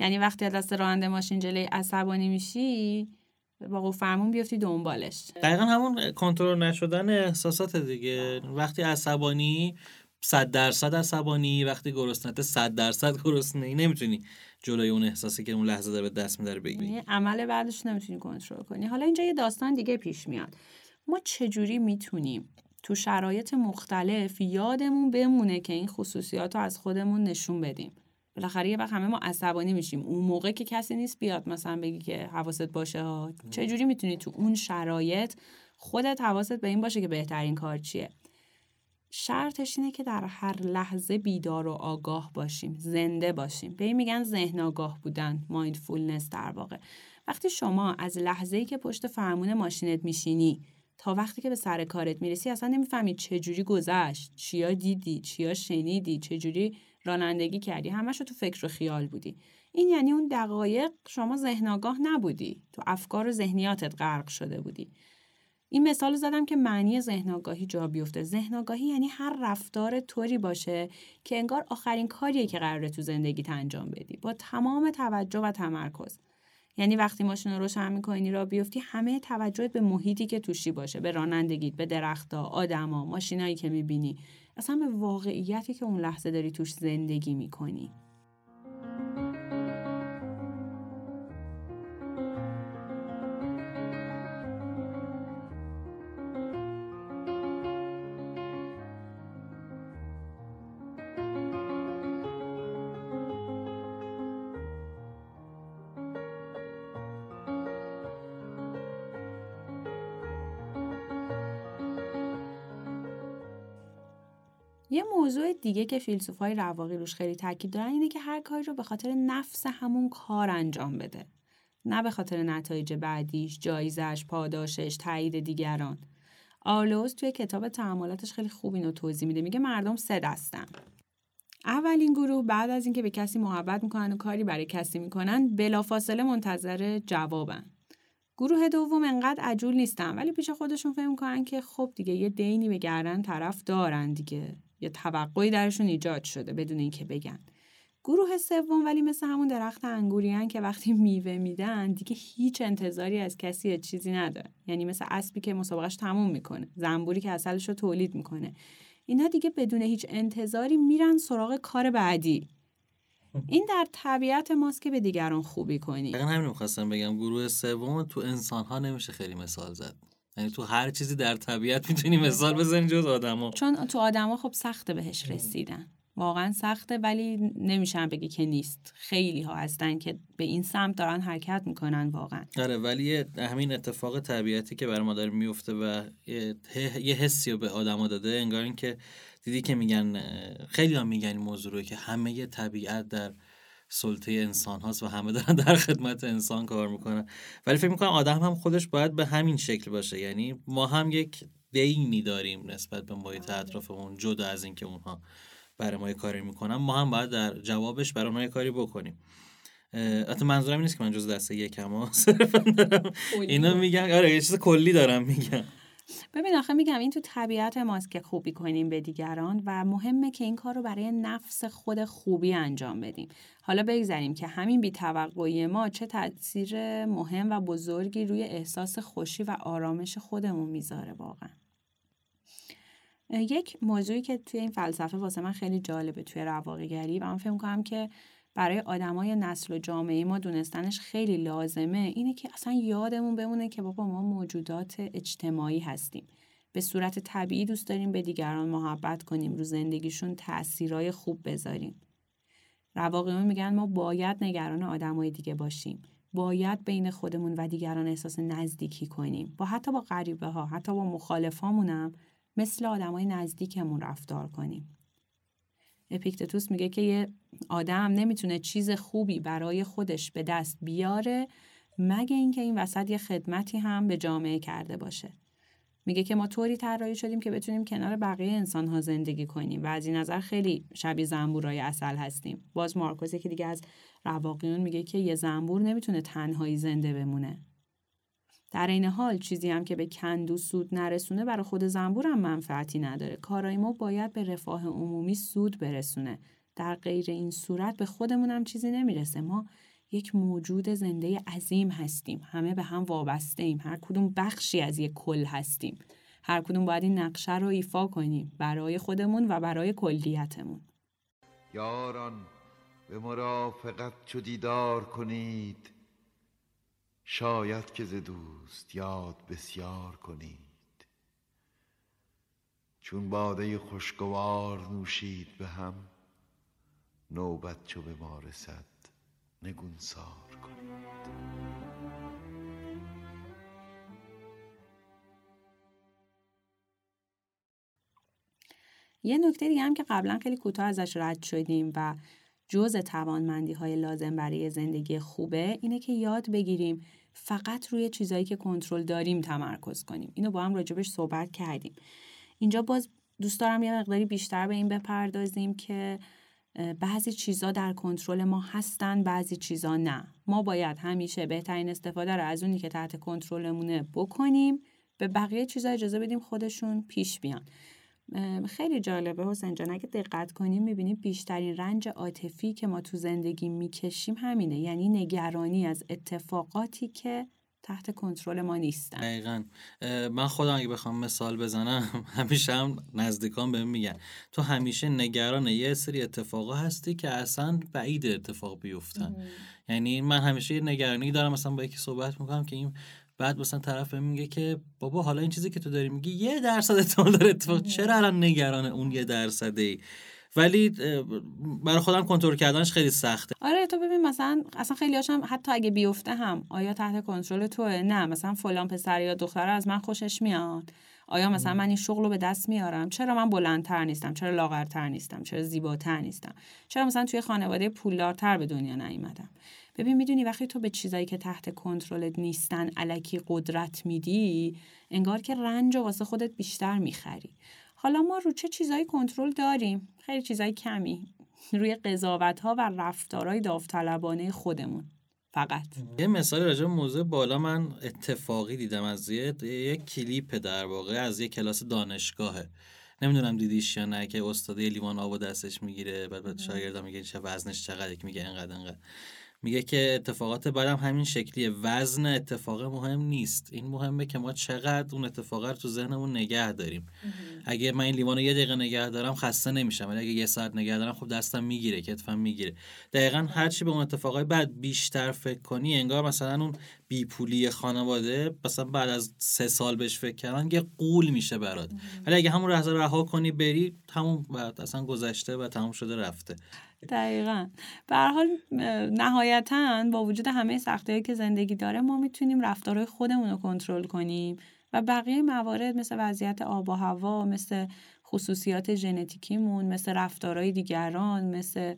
یعنی وقتی از دست راننده ماشین جلوی عصبانی میشی با فرمون بیفتی دنبالش. دقیقا همون کنترل نشدن احساسات دیگه. وقتی عصبانی صد درصد عصبانی وقتی گرسنت صد درصد گرسنه نمی‌تونی جلوی اون احساسی که اون لحظه داره دست میداره بگیری یعنی عمل بعدش نمی‌تونی کنترل کنی. حالا اینجا یه داستان دیگه پیش میاد. ما چجوری می‌تونیم تو شرایط مختلف یادمون بمونه که این خصوصیات رو از خودمون نشون بدیم؟ بالاخره یه وقت همه ما عصبانی میشیم. اون موقع که کسی نیست بیاد مثلا بگی که حواست باشه چجوری می‌تونی تو اون شرایط خودت حواست به این باشه که بهترین کار چیه؟ شرطش اینه که در هر لحظه بیدار و آگاه باشیم زنده باشیم. به این میگن ذهن آگاه بودن مایندفولنس در واقع. وقتی شما از لحظه ای که پشت فرمون ماشینت میشینی تا وقتی که به سر کارت می‌رسی اصلا نمی‌فهمی چجوری گذشت چیا دیدی چیا شنیدی چجوری رانندگی کردی. همش تو فکر و خیال بودی. این یعنی اون دقایق شما ذهن آگاه نبودی. تو افکار و ذهنیاتت غرق شده بودی. این مثال زدم که معنی ذهن آگاهی جا بیفته. ذهن آگاهی یعنی هر رفتار طوری باشه که انگار آخرین کاریه که قراره تو زندگیت انجام بدی. با تمام توجه و تمرکز. یعنی وقتی ماشین رو روشن می‌کنی را بیفتی همه توجهت به محیطی که توشی باشه به رانندگیت به درختها آدما ماشینایی که می‌بینی. اصلا به واقعیتی که اون لحظه داری توش زندگی می‌کنی. یه موضوع دیگه که فیلسوفای رواقی روش خیلی تاکید دارن اینه که هر کاری رو به خاطر نفس همون کار انجام بده. نه به خاطر نتایج بعدیش، جایزش، پاداشش، تایید دیگران. آرلوز توی کتاب تعاملاتش خیلی خوب اینو توضیح میده. میگه مردم سه دستن. اولین گروه بعد از اینکه به کسی محبت می‌کنن و کاری برای کسی می‌کنن بلافاصله منتظر جوابن. گروه دوم انقدر عجول نیستن ولی پیش خودشون فهم کنن که خب دیگه یه دینی به گردن طرف دارن دیگه یا توقعی درشون ایجاد شده بدون اینکه بگن. گروه سوم ولی مثل همون درخت انگوریان که وقتی میوه میدن دیگه هیچ انتظاری از کسی چیزی نداره. یعنی مثل اسبی که مسابقش تموم می‌کنه. زنبوری که اصلش رو تولید می‌کنه. اینا دیگه بدون هیچ انتظاری میرن سراغ کار بعدی. این در طبیعت ماست که به دیگران خوبی کنی. دقیقا همین می‌خواستم بگم. گروه سوم تو انسان ها نمیشه خیلی مثال زد. یعنی تو هر چیزی در طبیعت می‌تونی مثال بزنی جز آدما. چون تو آدما خب سخته بهش رسیدن. واقعا سخته ولی نمیشن بگی که نیست. خیلی ها هستن که به این سمت دارن حرکت می‌کنن واقعا. آره ولی همین اتفاق طبیعتی که بر ما داره میفته و یه حسی رو به آدما داده انگار اینکه دیدی که میگن خیلی ها میگن این موضوع رو که همه طبیعت در سلطه انسان هاست و همه دارن در خدمت انسان کار می‌کنن. ولی فکر می‌کنم آدم هم خودش باید به همین شکل باشه. یعنی ما هم یک دینی داریم نسبت به محیط. اطرافمون جدا از اینکه اونها برای ما کاری می‌کنن. ما هم باید در جوابش برای ما کاری بکنیم. حتی منظورم این نیست که من جز دسته یکم ها اینا میگن آره یه چیز کلی دارم میگم. ببین آخه میگم این تو طبیعت ماست که خوبی کنیم به دیگران و مهمه که این کار رو برای نفس خود خوبی انجام بدیم. حالا بگذاریم که همین بیتوقعی ما چه تاثیر مهم و بزرگی روی احساس خوشی و آرامش خودمون می‌ذاره واقعا. یک موضوعی که توی این فلسفه واسه من خیلی جالبه توی رواقیگری و من فکر کنم که برای آدمای نسل و جامعه ما دونستنش خیلی لازمه اینه که اصلا یادمون بمونه که بابا ما موجودات اجتماعی هستیم. به صورت طبیعی دوست داریم به دیگران محبت کنیم رو زندگیشون تاثیرای خوب بذاریم. رواقیون میگن ما باید نگران آدمای دیگه باشیم. باید بین خودمون و دیگران احساس نزدیکی کنیم. با حتی با غریبه ها حتی با مخالفامونم مثل آدمای نزدیکمون رفتار کنیم. اپیکتتوس میگه که یه آدم نمی‌تونه چیز خوبی برای خودش به دست بیاره مگه اینکه این وسط یه خدمتی هم به جامعه کرده باشه. میگه که ما طوری طراحی شدیم که بتونیم کنار بقیه انسان ها زندگی کنیم و از این نظر خیلی شبیه زنبورای اصل هستیم. باز مارکوزه که دیگه از رواقیون میگه که یه زنبور نمی‌تونه تنهایی زنده بمونه. در این حال چیزی هم که به کندو سود نرسونه برای خود زنبور هم منفعتی نداره. کارای ما باید به رفاه عمومی سود برسونه. در غیر این صورت به خودمون هم چیزی نمی‌رسه. ما یک موجود زنده عظیم هستیم. همه به هم وابسته ایم. هر کدوم بخشی از یک کل هستیم. هر کدوم باید این نقشه رو ایفا کنیم. برای خودمون و برای کلیتمون. یاران به مرافقت چو دیدار کنید. شاید که ز دوست یاد بسیار کنید. چون باده خوشگوار نوشید به هم نوبت چو به ما رسد نگونسار کنید. یه نکته دیگه هم که قبلا خیلی کوتاه ازش رد شدیم و جز توانمندی های لازم برای زندگی خوبه اینه که یاد بگیریم فقط روی چیزایی که کنترل داریم تمرکز کنیم. اینو با هم راجبش صحبت کردیم. اینجا باز دوست دارم یه مقداری بیشتر به این بپردازیم که بعضی چیزا در کنترل ما هستن بعضی چیزا نه. ما باید همیشه بهترین استفاده رو از اونی که تحت کنترلمونه بکنیم به بقیه چیزا اجازه بدیم خودشون پیش بیان. خیلی جالبه حسین جان اگه دقت کنیم می‌بینیم بیشترین رنج عاطفی که ما تو زندگی می‌کشیم همینه. یعنی نگرانی از اتفاقاتی که تحت کنترل ما نیستن. دقیقا. من خودم اگه بخوام مثال بزنم همیشه هم نزدیکان بهم میگن تو همیشه نگران یه سری اتفاقا هستی که اصلا بعید اتفاق بیفتن. یعنی من همیشه یه نگرانی دارم مثلا با یکی صحبت می‌کنم که این بعد مثلا طرف میگه که بابا حالا این چیزی که تو داری میگی یه درصد احتمال داره اتفاق. چرا الان نگران اون یه درصده ای ولی برای خودم کنترل کردنش خیلی سخته. آره تو ببین مثلا اصلا خیلی هاشم حتی اگه بیفته هم آیا تحت کنترل توه؟ نه مثلا فلان پسر یا دختر از من خوشش میاد. آیا مثلا من این شغل رو به دست میارم؟ چرا من بلندتر نیستم؟ چرا لاغرتر نیستم؟ چرا زیباتر نیستم؟ چرا مثلا توی خانواده پولدارتر به دنیا نیومدم؟ ببین می‌دونی وقتی تو به چیزایی که تحت کنترلت نیستن علکی قدرت میدی انگار که رنج و واسه خودت بیشتر می‌خری. حالا ما رو چه چیزایی کنترل داریم؟ خیلی چیزای کمی. روی قضاوت ها و رفتارهای داوطلبانه خودمون. فقط. یه مثال راجع موضوع بالا من اتفاقی دیدم از یه, یه کلیپ در واقع از یه کلاس دانشگاهه نمی‌دونم دیدیش یا نه که استاد لیوان آب دستش می‌گیره بعد بعد شاگردا میگه چه وزنش چقدر میگه انقدر انقدر میگه که اتفاقات بعدم همین شکلیه. وزن اتفاق مهم نیست. این مهمه که ما چقدر اون اتفاق رو تو ذهنمون نگه داریم. اگه من این لیوان یه دقیقه نگه دارم خسته نمیشم. ولی اگه یه ساعت نگه دارم خب دستم می‌گیره کتفم می‌گیره. دقیقا هرچی به اون اتفاقای بعد بیشتر فکر کنی انگار مثلا اون بیپولی خانواده مثلا بعد از سه سال بهش فکر کردن یه قول میشه برات. ولی اگه همون لحظه رها کنی بری همون بعد اصلا گذشته و تموم شده رفته. دقیقا. به حال نهایتا با وجود همه سختی که زندگی داره ما می‌تونیم رفتارهای خودمون رو کنترل کنیم و بقیه موارد مثل وضعیت آب و هوا مثل خصوصیات ژنتیکیمون مثل رفتارهای دیگران مثل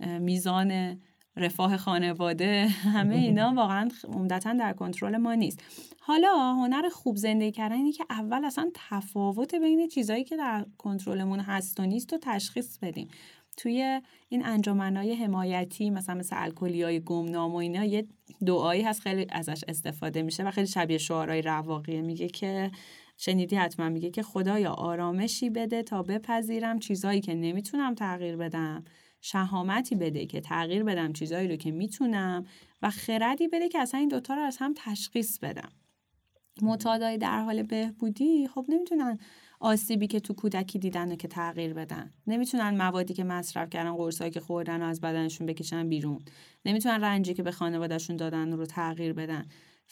میزان رفاه خانواده همه اینا واقعا عمدتا در کنترل ما نیست. حالا هنر خوب زندگی کردن اینه که اول اصلا تفاوت بین چیزهایی که در کنترلمون هست و نیست و تشخیص بدیم. توی این انجمنهای حمایتی مثلا مثل الکلی های گمنام و اینا یه دعایی هست خیلی ازش استفاده میشه و خیلی شبیه شعارهای رواقیه. میگه که شنیدی حتما میگه که خدایا آرامشی بده تا بپذیرم چیزایی که نمی‌تونم تغییر بدم. شهامتی بده که تغییر بدم چیزایی رو که می‌تونم و خردی بده که اصلا این دوتا رو از هم تشخیص بدم. معتادای در حال بهبودی خب نمی‌تونن آسیبی که تو کودکی دیدن که تغییر بدن. نمی‌تونن موادی که مصرف کردن قرصایی که خوردن و از بدنشون بکشن بیرون. نمی‌تونن رنجی که به خانوادهشون دادن رو تغییر بدن.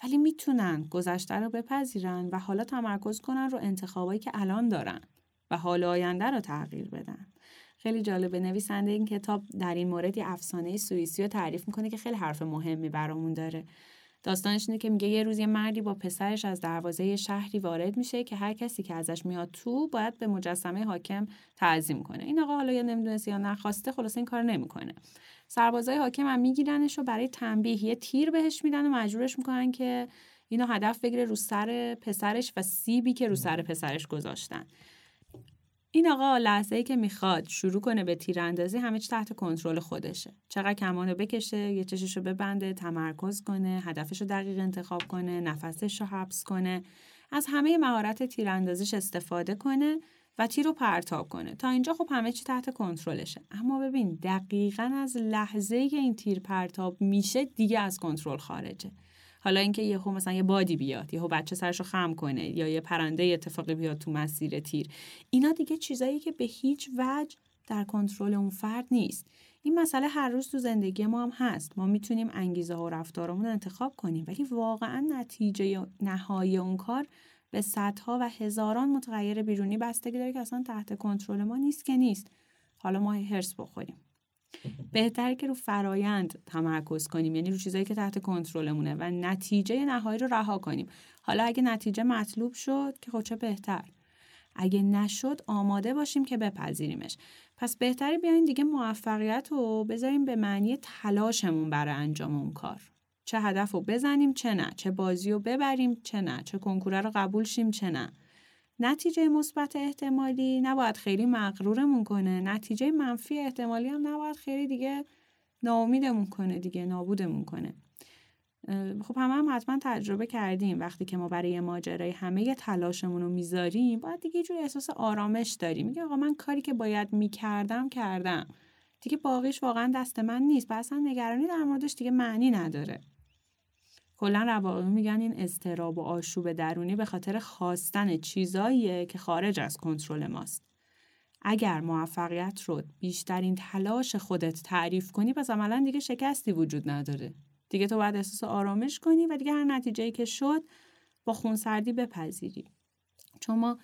ولی می‌تونن گذشته رو بپذیرن و حالا تمرکز کنن رو انتخابایی که الان دارن و حال آینده رو تغییر بدن. خیلی جالبه نویسنده این کتاب در این مورد افسانه سوئیسی رو تعریف می‌کنه که خیلی حرف مهمی برامون داره. داستانش اینه که میگه یه روز یه مردی با پسرش از دروازه شهری وارد میشه که هر کسی که ازش میاد تو باید به مجسمه حاکم تعظیم کنه. این آقا حالا یا نمی‌دونست یا نخواسته خلاص این کار نمی‌کنه. سربازای حاکم هم میگیرنش و برای تنبیه. یه تیر بهش میدن و مجبورش می‌کنن که اینو هدف بگیره رو سر پسرش و سیبی که رو سر پسرش گذاشتن. این آقا لحظه ای که می‌خواد شروع کنه به تیراندازی همه چی تحت کنترل خودشه. چقدر کمانو بکشه یه چششو ببنده تمرکز کنه هدفش رو دقیق انتخاب کنه نفسش رو حبس کنه. از همه مهارت تیراندازیش استفاده کنه و تیر رو پرتاب کنه. تا اینجا خب همه چی تحت کنترلشه. اما ببین دقیقا از لحظه ای که این تیر پرتاب میشه دیگه از کنترل خارجه. حالا اینکه یهو مثلا یه بادی بیاد یهو بچه سرشو خم کنه یا یه پرنده اتفاقی بیاد تو مسیر تیر. اینا دیگه چیزایی که به هیچ وجه در کنترل اون فرد نیست. این مسئله هر روز تو زندگی ما هم هست. ما می‌تونیم انگیزه و رفتارمون انتخاب کنیم. ولی واقعا نتیجه نهایی اون کار به صدها و هزاران متغیر بیرونی بستگی داره که اصلا تحت کنترل ما نیست که نیست. حالا ما هرس بخوریم. بهتره که رو فرایند تمرکز کنیم یعنی رو چیزایی که تحت کنترلمونه و نتیجه نهایی رو رها کنیم. حالا اگه نتیجه مطلوب شد که خب بهتر. اگه نشد آماده باشیم که بپذیریمش. پس بهتره بیاین دیگه موفقیت رو بذاریم به معنی تلاشمون برای انجام اون کار. چه هدف رو بزنیم چه نه. چه بازی رو ببریم چه نه. چه کنکوره رو قبول شیم چه نه. نتیجه مثبت احتمالی نباید خیلی مغرورمون کنه. نتیجه منفی احتمالی هم نباید خیلی دیگه ناامیدمون کنه دیگه نابودمون کنه. خب همه هم حتما تجربه کردیم. وقتی که ما برای ماجرای همه تلاشمون رو می‌ذاریم باید دیگه جور احساس آرامش داریم. میگه آقا من کاری که باید می‌کردم کردم. دیگه باقیش واقعا دست من نیست. و اصلا نگرانی در موردش دیگه معنی نداره. کلا رواقی میگن این استراب و آشوب درونی به خاطر خواستن چیزاییه که خارج از کنترل ماست. اگر موفقیت رو بیشترین تلاش خودت تعریف کنی پس عملا دیگه شکستی وجود نداره. دیگه تو باید احساس آرامش کنی و دیگه هر نتیجه که شد با خونسردی بپذیری. چون ما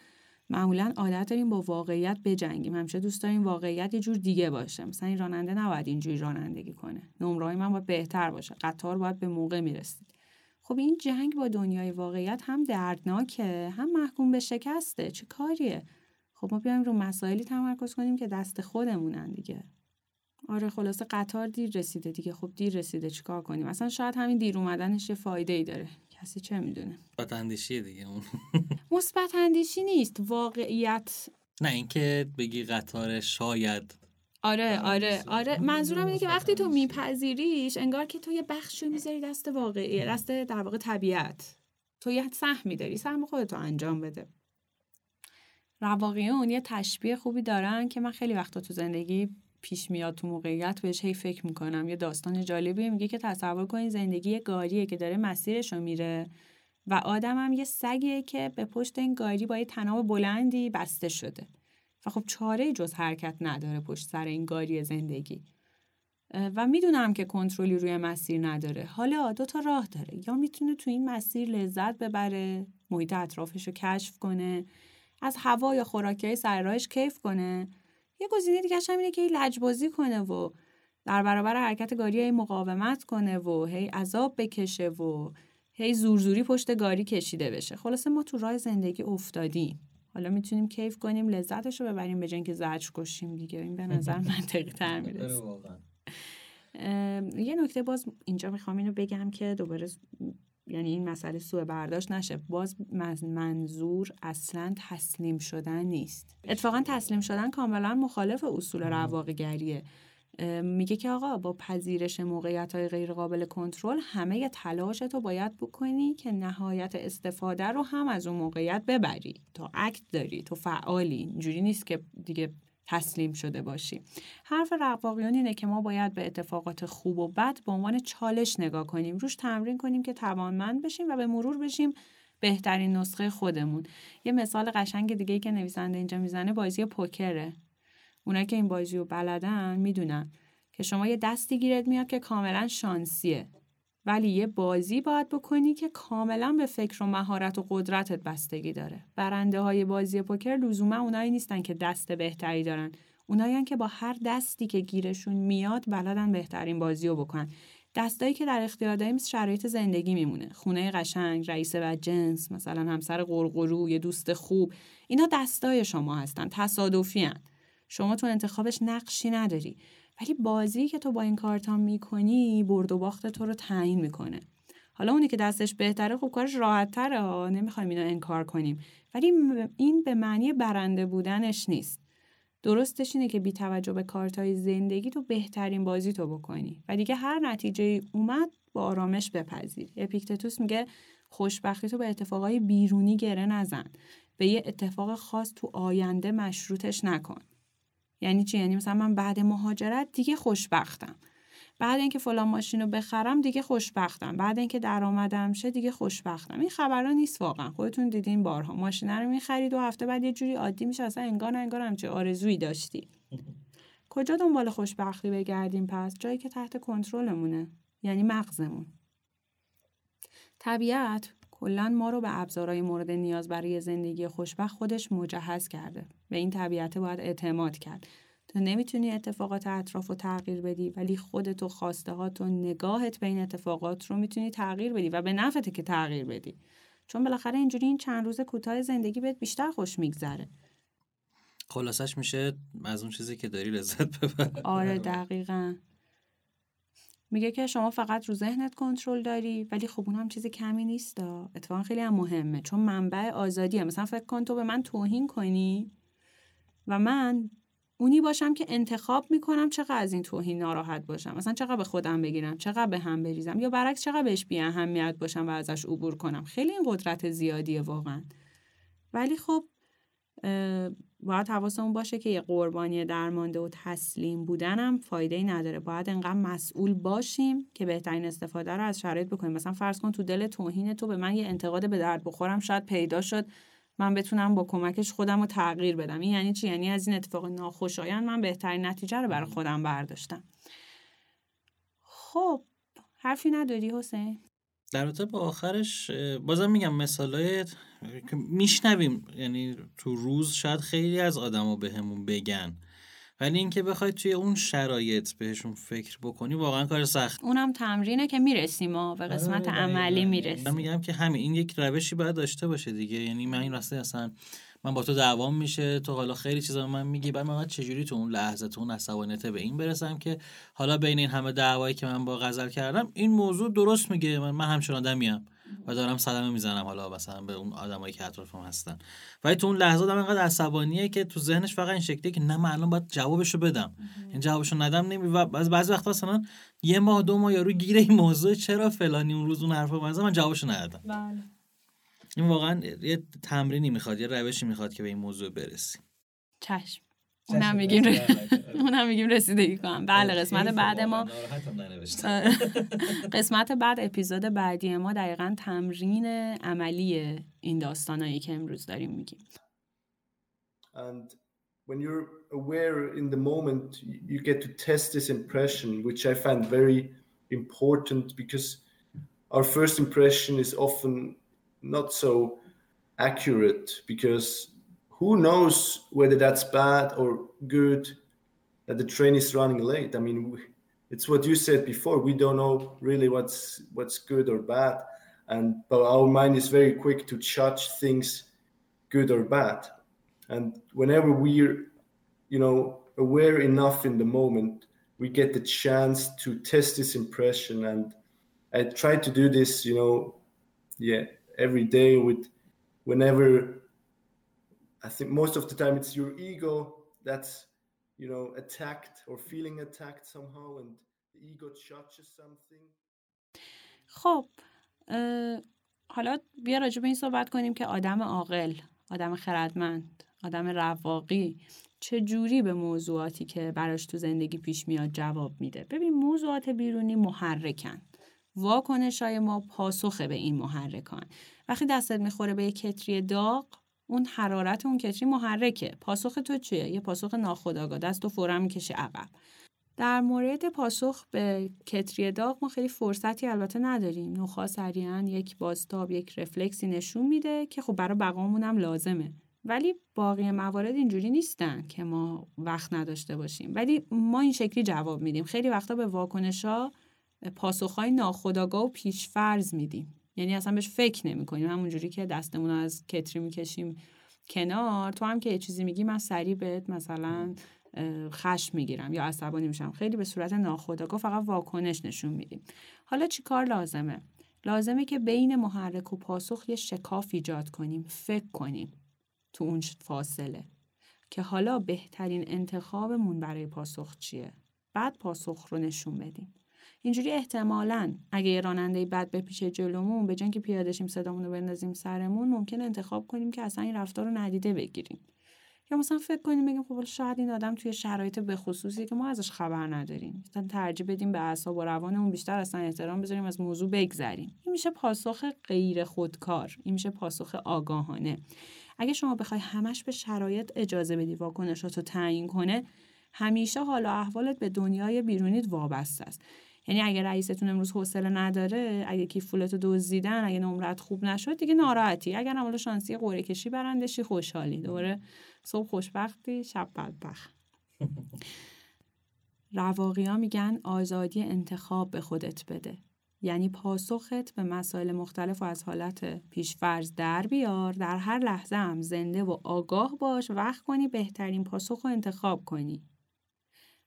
معمولا عادت داریم با واقعیت بجنگیم همیشه دوست داریم واقعیت یه جور دیگه باشه مثلا این راننده نباید اینجوری رانندگی کنه نمره من باید بهتر باشه قطار باید به موقع می‌رسید خب این جنگ با دنیای واقعیت هم دردناکه هم محکوم به شکسته. چه کاریه؟ خب ما بیایم رو مسائلی تمرکز کنیم که دست خودمونن دیگه. آره خلاصه قطار دیر رسیده دیگه. خب دیر رسیده چیکار کنیم؟ اصلا شاید همین دیر اومدنش یه فایده ای داره. کسی چه می‌دونه؟ مثبت اندیشی دیگه اون. مثبت اندیشی نیست واقعیت. نه اینکه بگی قطار شاید آره آره آره. منظورم اینه که وقتی تو میپذیریش انگار که تو یه بخشی می‌ذاری دست واقعی دست در واقع طبیعت. تو یه سهم داری سهم خودتو انجام بده. رواقیون یه تشبیه خوبی دارن که من خیلی وقتا تو زندگی پیش میاد تو موقعیت بهش هی فکر می‌کنم. یه داستان جالبی میگه که تصور کنید زندگی گاریه که داره مسیرش رو میره و آدم هم یه سگیه که به پشت این گاری با یه تناب بلندی بسته شده. و خب چاره جز حرکت نداره پشت سر این گاری زندگی. و می‌دونم که کنترلی روی مسیر نداره. حالا دو تا راه داره. یا می‌تونه تو این مسیر لذت ببره محیط اطرافش رو کشف کنه از هوا یا خوراکی های سر راهش کیف کنه. یه گزینه دیگه هم اینه که لجبازی کنه و در برابر حرکت گاری هی مقاومت کنه و هی عذاب بکشه و هی زورزوری پشت گاری کشیده بشه. خلاصه ما تو راه زندگی افتادیم. حالا می‌تونیم کیف کنیم لذتش رو ببریم به که زجر کشیم دیگه. این به نظر منطقی تر می‌رسه. یه نکته باز اینجا می‌خوام اینو بگم که دوباره یعنی این مسئله سوء برداشت نشه. باز منظور اصلا تسلیم شدن نیست. اتفاقا تسلیم شدن کاملا مخالف اصول رواقگریه میگه که آقا با پذیرش موقعیت های غیر قابل کنترل همه تلاش تو باید بکنی که نهایت استفاده رو هم از اون موقعیت ببری. تو اکت داری تو فعالی. اینجوری نیست که دیگه تسلیم شده باشی. حرف رواقیون اینه که ما باید به اتفاقات خوب و بد به عنوان چالش نگاه کنیم. روش تمرین کنیم که توانمند بشیم و به مرور بشیم بهترین نسخه خودمون. یه مثال قشنگ دیگه ای که نویسنده اینجا می‌زنه بازی پوکره. اونایی که این بازی رو بلدن می‌دونن که شما یه دستی گیرت میاد که کاملا شانسیه. ولی یه بازی باید بکنی که کاملا به فکر و مهارت و قدرتت بستگی داره. برنده های بازی پوکر لزوما اونایی نیستن که دست بهتری دارن. اونایی که با هر دستی که گیرشون میاد بلدن بهترین بازی رو بکنن. دستایی که در اختیار داریم شرایط زندگی میمونه. خونه قشنگ رئیس و جنس مثلا همسر قرقرو یه دوست خوب. اینا دستای شما هستن تصادفی شما تو انتخابش نقشی نداری. ولی بازی که تو با این کارتا می‌کنی برد و باخت تو رو تعیین می‌کنه. حالا اونی که دستش بهتره خب کارش راحت تره نمی‌خوایم اینو انکار کنیم. ولی این به معنی برنده بودنش نیست. درستش اینه که بی توجه به کارتای زندگی تو بهترین بازی تو بکنی. و دیگه هر نتیجه اومد با آرامش بپذیر. اپیکتتوس میگه خوشبختی تو به اتفاقای بیرونی گره نزن. به یه اتفاق خاص تو آینده مشروطش نکن. یعنی چی؟ یعنی مثلا من بعد مهاجرت دیگه خوشبختم. بعد اینکه فلان ماشین رو بخرم دیگه خوشبختم. بعد اینکه درآمدم شه دیگه خوشبختم. این خبرها نیست واقعا. خودتون دیدین بارها. ماشین رو می‌خرید و هفته بعد یه جوری عادی میشه. اصلا انگار انگار همچه آرزویی داشتی. کجا دنبال خوشبختی بگردیم پس؟ جایی که تحت کنترلمونه. یعنی مغزمون. طبیعت کلا ما رو به ابزارهای مورد نیاز برای زندگی خوشبخت خودش مجهز کرده به این طبیعت باید اعتماد کرد. تو نمی‌تونی اتفاقات اطراف رو تغییر بدی ولی خودت و خواسته و نگاهت به این اتفاقات رو می‌تونی تغییر بدی و به نفته که تغییر بدی. چون بالاخره اینجوری این چند روز کوتاه زندگی بهت بیشتر خوش میگذره. خلاصش میشه از اون چیزی که داری لذت ببر. آره دقیقا. میگه که شما فقط رو ذهنت کنترل داری ولی خب اون چیز کمی نیست اتفاقا خیلی هم مهمه. چون منبع آزادیه. مثلا فکر کن تو به من توهین کنی و من اونی باشم که انتخاب می‌کنم چقدر از این توهین ناراحت باشم. مثلا چقدر به خودم بگیرم چقدر به هم بریزم. یا برعکس چقدر بهش بی اهمیت باشم و ازش عبور کنم. خیلی این قدرت زیادیه واقعا. ولی خب باید حواسمون باشه که یه قربانی درمانده و تسلیم بودنم فایده ای نداره. باید انقدر مسئول باشیم که بهترین استفاده رو از شرایط بکنیم. مثلا فرض کن تو دل توهین تو به من یه انتقاد به درد بخورم شاید پیدا شد من بتونم با کمکش خودم رو تغییر بدم. این یعنی چی؟ یعنی از این اتفاق ناخوشایند من بهترین نتیجه رو برای خودم برداشتم. خب حرفی نداری حسین؟ در رابطه با آخرش بازم میگم مثالای میشنویم. یعنی تو روز شاید خیلی از آدما بهمون بگن. ولی اینکه بخوای توی اون شرایط بهشون فکر بکنی واقعا کار سخت. اونم تمرینه که می‌رسیم و به قسمت آره، عملی می‌رسیم. من میگم که همین این یک روشی باید داشته باشه دیگه. یعنی من این راسته اصلا من با تو دعوام میشه تو حالا خیلی چیزا من میگی بعد من چجوری تو اون لحظه تو اون عصبانیت به این برسم که حالا بین این همه دعوایی که من با غزل کردم این موضوع درست میگه. من, من همچنان آدمیم و دارم صدمه می‌زنم حالا مثلا به اون آدمایی که اطرافم هستن. ولی تو اون لحظه آدم اینقدر عصبانیه که تو ذهنش فقط این شکلیه که نه من الان باید جوابشو بدم. این جوابشو ندم نمی و بعضی وقتا مثلا یه ماه دو ماه یارو گیره این موضوع چرا فلانی اون روز اون حرفو من جوابشو ندادم. بله. این واقعا یه تمرینی می‌خواد یه روشی می‌خواد که به این موضوع برسیم. چشم. اونم میگیم اونم میگیم رسیدگی کنم بله قسمت بعد ما قسمت بعد اپیزود بعدی ما دقیقا تمرین عملی این داستانایی که امروز داریم میگیم And when you're aware in the moment, you get to test this impression, which I find very important because our first impression is often not so accurate because who knows whether that's bad or good that the train is running late? I mean it's what you said before. We don't know really what's what's good or bad. And but our mind is very quick to judge things good or bad. And whenever we're you know aware enough in the moment we get the chance to test this impression. And i try to do this you know yeah every day with whenever I think most of the time it's your ego that's you know attacked or feeling attacked somehow and the ego judges something. خب حالا بیا راجع به این صحبت کنیم که آدم عاقل آدم خردمند آدم رواقی چه جوری به موضوعاتی که براش تو زندگی پیش میاد جواب میده؟ ببین موضوعات بیرونی محرکن. واکنش های ما پاسخه به این محرکان. وقتی دستت می‌خوره به یک کتری داغ اون حرارت اون کتری محرکه. پاسخ تو چیه؟ یه پاسخ ناخودآگاه. دست و فورا می‌کشی عقب. در مورد پاسخ به کتری داغ ما خیلی فرصتی البته نداریم. نخا سریعا یک بازتاب یک رفلکسی نشون میده که خب برای بقامون هم لازمه. ولی باقی موارد اینجوری نیستن که ما وقت نداشته باشیم. ولی ما این شکلی جواب میدیم. خیلی وقتا به واکنش ها پاسخهای ناخودآگاه و پیشفرض میدیم. یعنی اصلا بهش فکر نمی کنیم همونجوری که دستمون از کتری می‌کشیم کنار تو هم که یه چیزی میگی من سریع بهت مثلا خشم می‌گیرم یا عصبانی میشم. خیلی به صورت ناخودآگاه فقط واکنش نشون میدیم. حالا چی کار لازمه؟ لازمه که بین محرک و پاسخ یه شکاف ایجاد کنیم فکر کنیم تو اون فاصله که حالا بهترین انتخابمون برای پاسخ چیه؟ بعد پاسخ رو نشون بدیم. اینجوری احتمالا اگه راننده بد بپیشه جلومون به که پیاده شیم صدامون رو بندازیم سرمون ممکن انتخاب کنیم که اصلا این رفتار رو ندیده بگیریم. یا مثلا فکر کنیم بگیم خب شاید این آدم توی شرایط به خصوصی که ما ازش خبر نداریم. مثلا ترجیح بدیم به اعصاب و روانمون بیشتر اصلا احترام بذاریم از موضوع بگذریم. این میشه پاسخ غیر خودکار. این میشه پاسخ آگاهانه. اگه شما بخوای همش به شرایط اجازه بدی واکنشاتو تعیین کنه همیشه حال و احوالت به دنیای بیرونیت وابسته است. یعنی اگه رئیستون امروز حوصله نداره اگه کیفولتو دزدیدن اگه نمرت خوب نشد دیگه ناراحتی. اگر هم شانسی قرعه کشی برندشی خوشحالی. دوره صبح خوشبختی شب بدبخت. رواقی میگن آزادی انتخاب به خودت بده. یعنی پاسخت به مسائل مختلف و از حالت پیشفرز در بیار در هر لحظه هم زنده و آگاه باش وقت کنی بهترین پاسخ رو انتخاب کنی.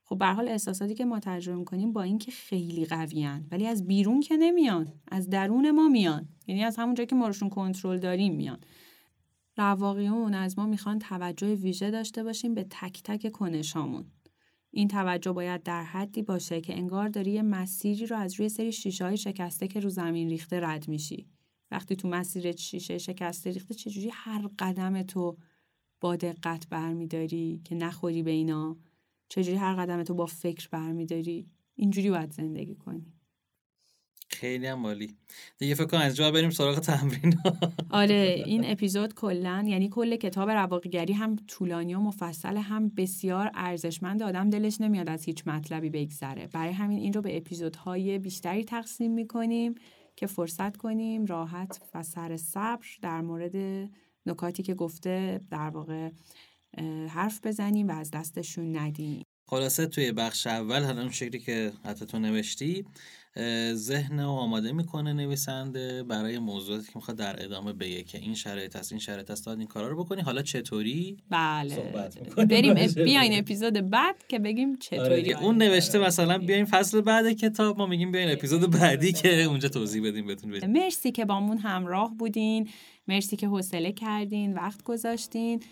خب به حال احساساتی که ما تجربه کنیم با اینکه خیلی قویان ولی از بیرون که نمیان از درون ما میان. یعنی از همون جایی که ما روشون کنترل داریم میان. رواقیون از ما می‌خوان توجه ویژه داشته باشیم به تک تک کنشامون این توجه باید در حدی باشه که انگار داری یه مسیری رو از روی سری شیشه های شکسته که رو زمین ریخته رد میشی. وقتی تو مسیر شیشه شکسته ریخته چجوری هر قدم تو با دقت برمیداری که نخوری به اینا؟ چجوری هر قدم تو با فکر برمیداری؟ اینجوری باید زندگی کنی. خیلی هم مالی دیگه فکر کنم از جا بریم سراغ تمرین. آره این اپیزود کلا یعنی کل کتاب رواقیگری هم طولانی و مفصل هم بسیار ارزشمند. آدم دلش نمیاد از هیچ مطلبی بگذره. برای همین این رو به اپیزودهای بیشتری تقسیم می‌کنیم که فرصت کنیم راحت و سر صبر در مورد نکاتی که گفته در واقع حرف بزنیم و از دستشون ندیم خلاصه توی بخش اول حالا اون شکلی که حتی تو نوشتی ذهن رو آماده می‌کنه نویسنده برای موضوعاتی که می‌خواد در ادامه بگه که این شرایط هست این شرایط هست این کارا رو بکنی. حالا چطوری؟ بله. بریم بیاین اپیزود بعد که بگیم چطوری آره اون نوشته مثلا بیاین فصل بعد کتاب ما میگیم بیاین اپیزود بعدی که اونجا توضیح بدیم بهتون بدیم. مرسی که بامون همراه بودین. مرسی که حوصله کردین وقت گذاشتین.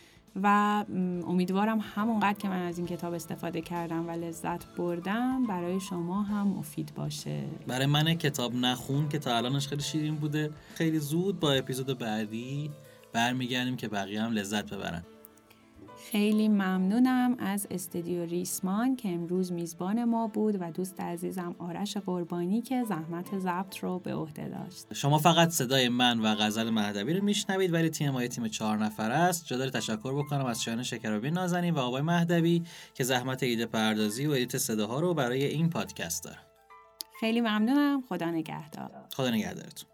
و امیدوارم همونقدر که من از این کتاب استفاده کردم و لذت بردم برای شما هم مفید باشه. برای من کتاب نخون که تا الانش خیلی شیرین بوده. خیلی زود با اپیزود بعدی برمیگردیم که بقیه هم لذت ببرن. خیلی ممنونم از استدیو ریسمان که امروز میزبان ما بود و دوست عزیزم آرش قربانی که زحمت ضبط رو به عهده داشت. شما فقط صدای من و غزل مهدوی رو میشنوید ولی تیم ما تیم چهار نفر است. جا تشکر بکنم از شایان شکرابی نازنین و آقای مهدوی که زحمت ایده پردازی و ادیت صداها رو برای این پادکست دارن. خیلی ممنونم. خدا نگهدار. خدا نگهدارتون.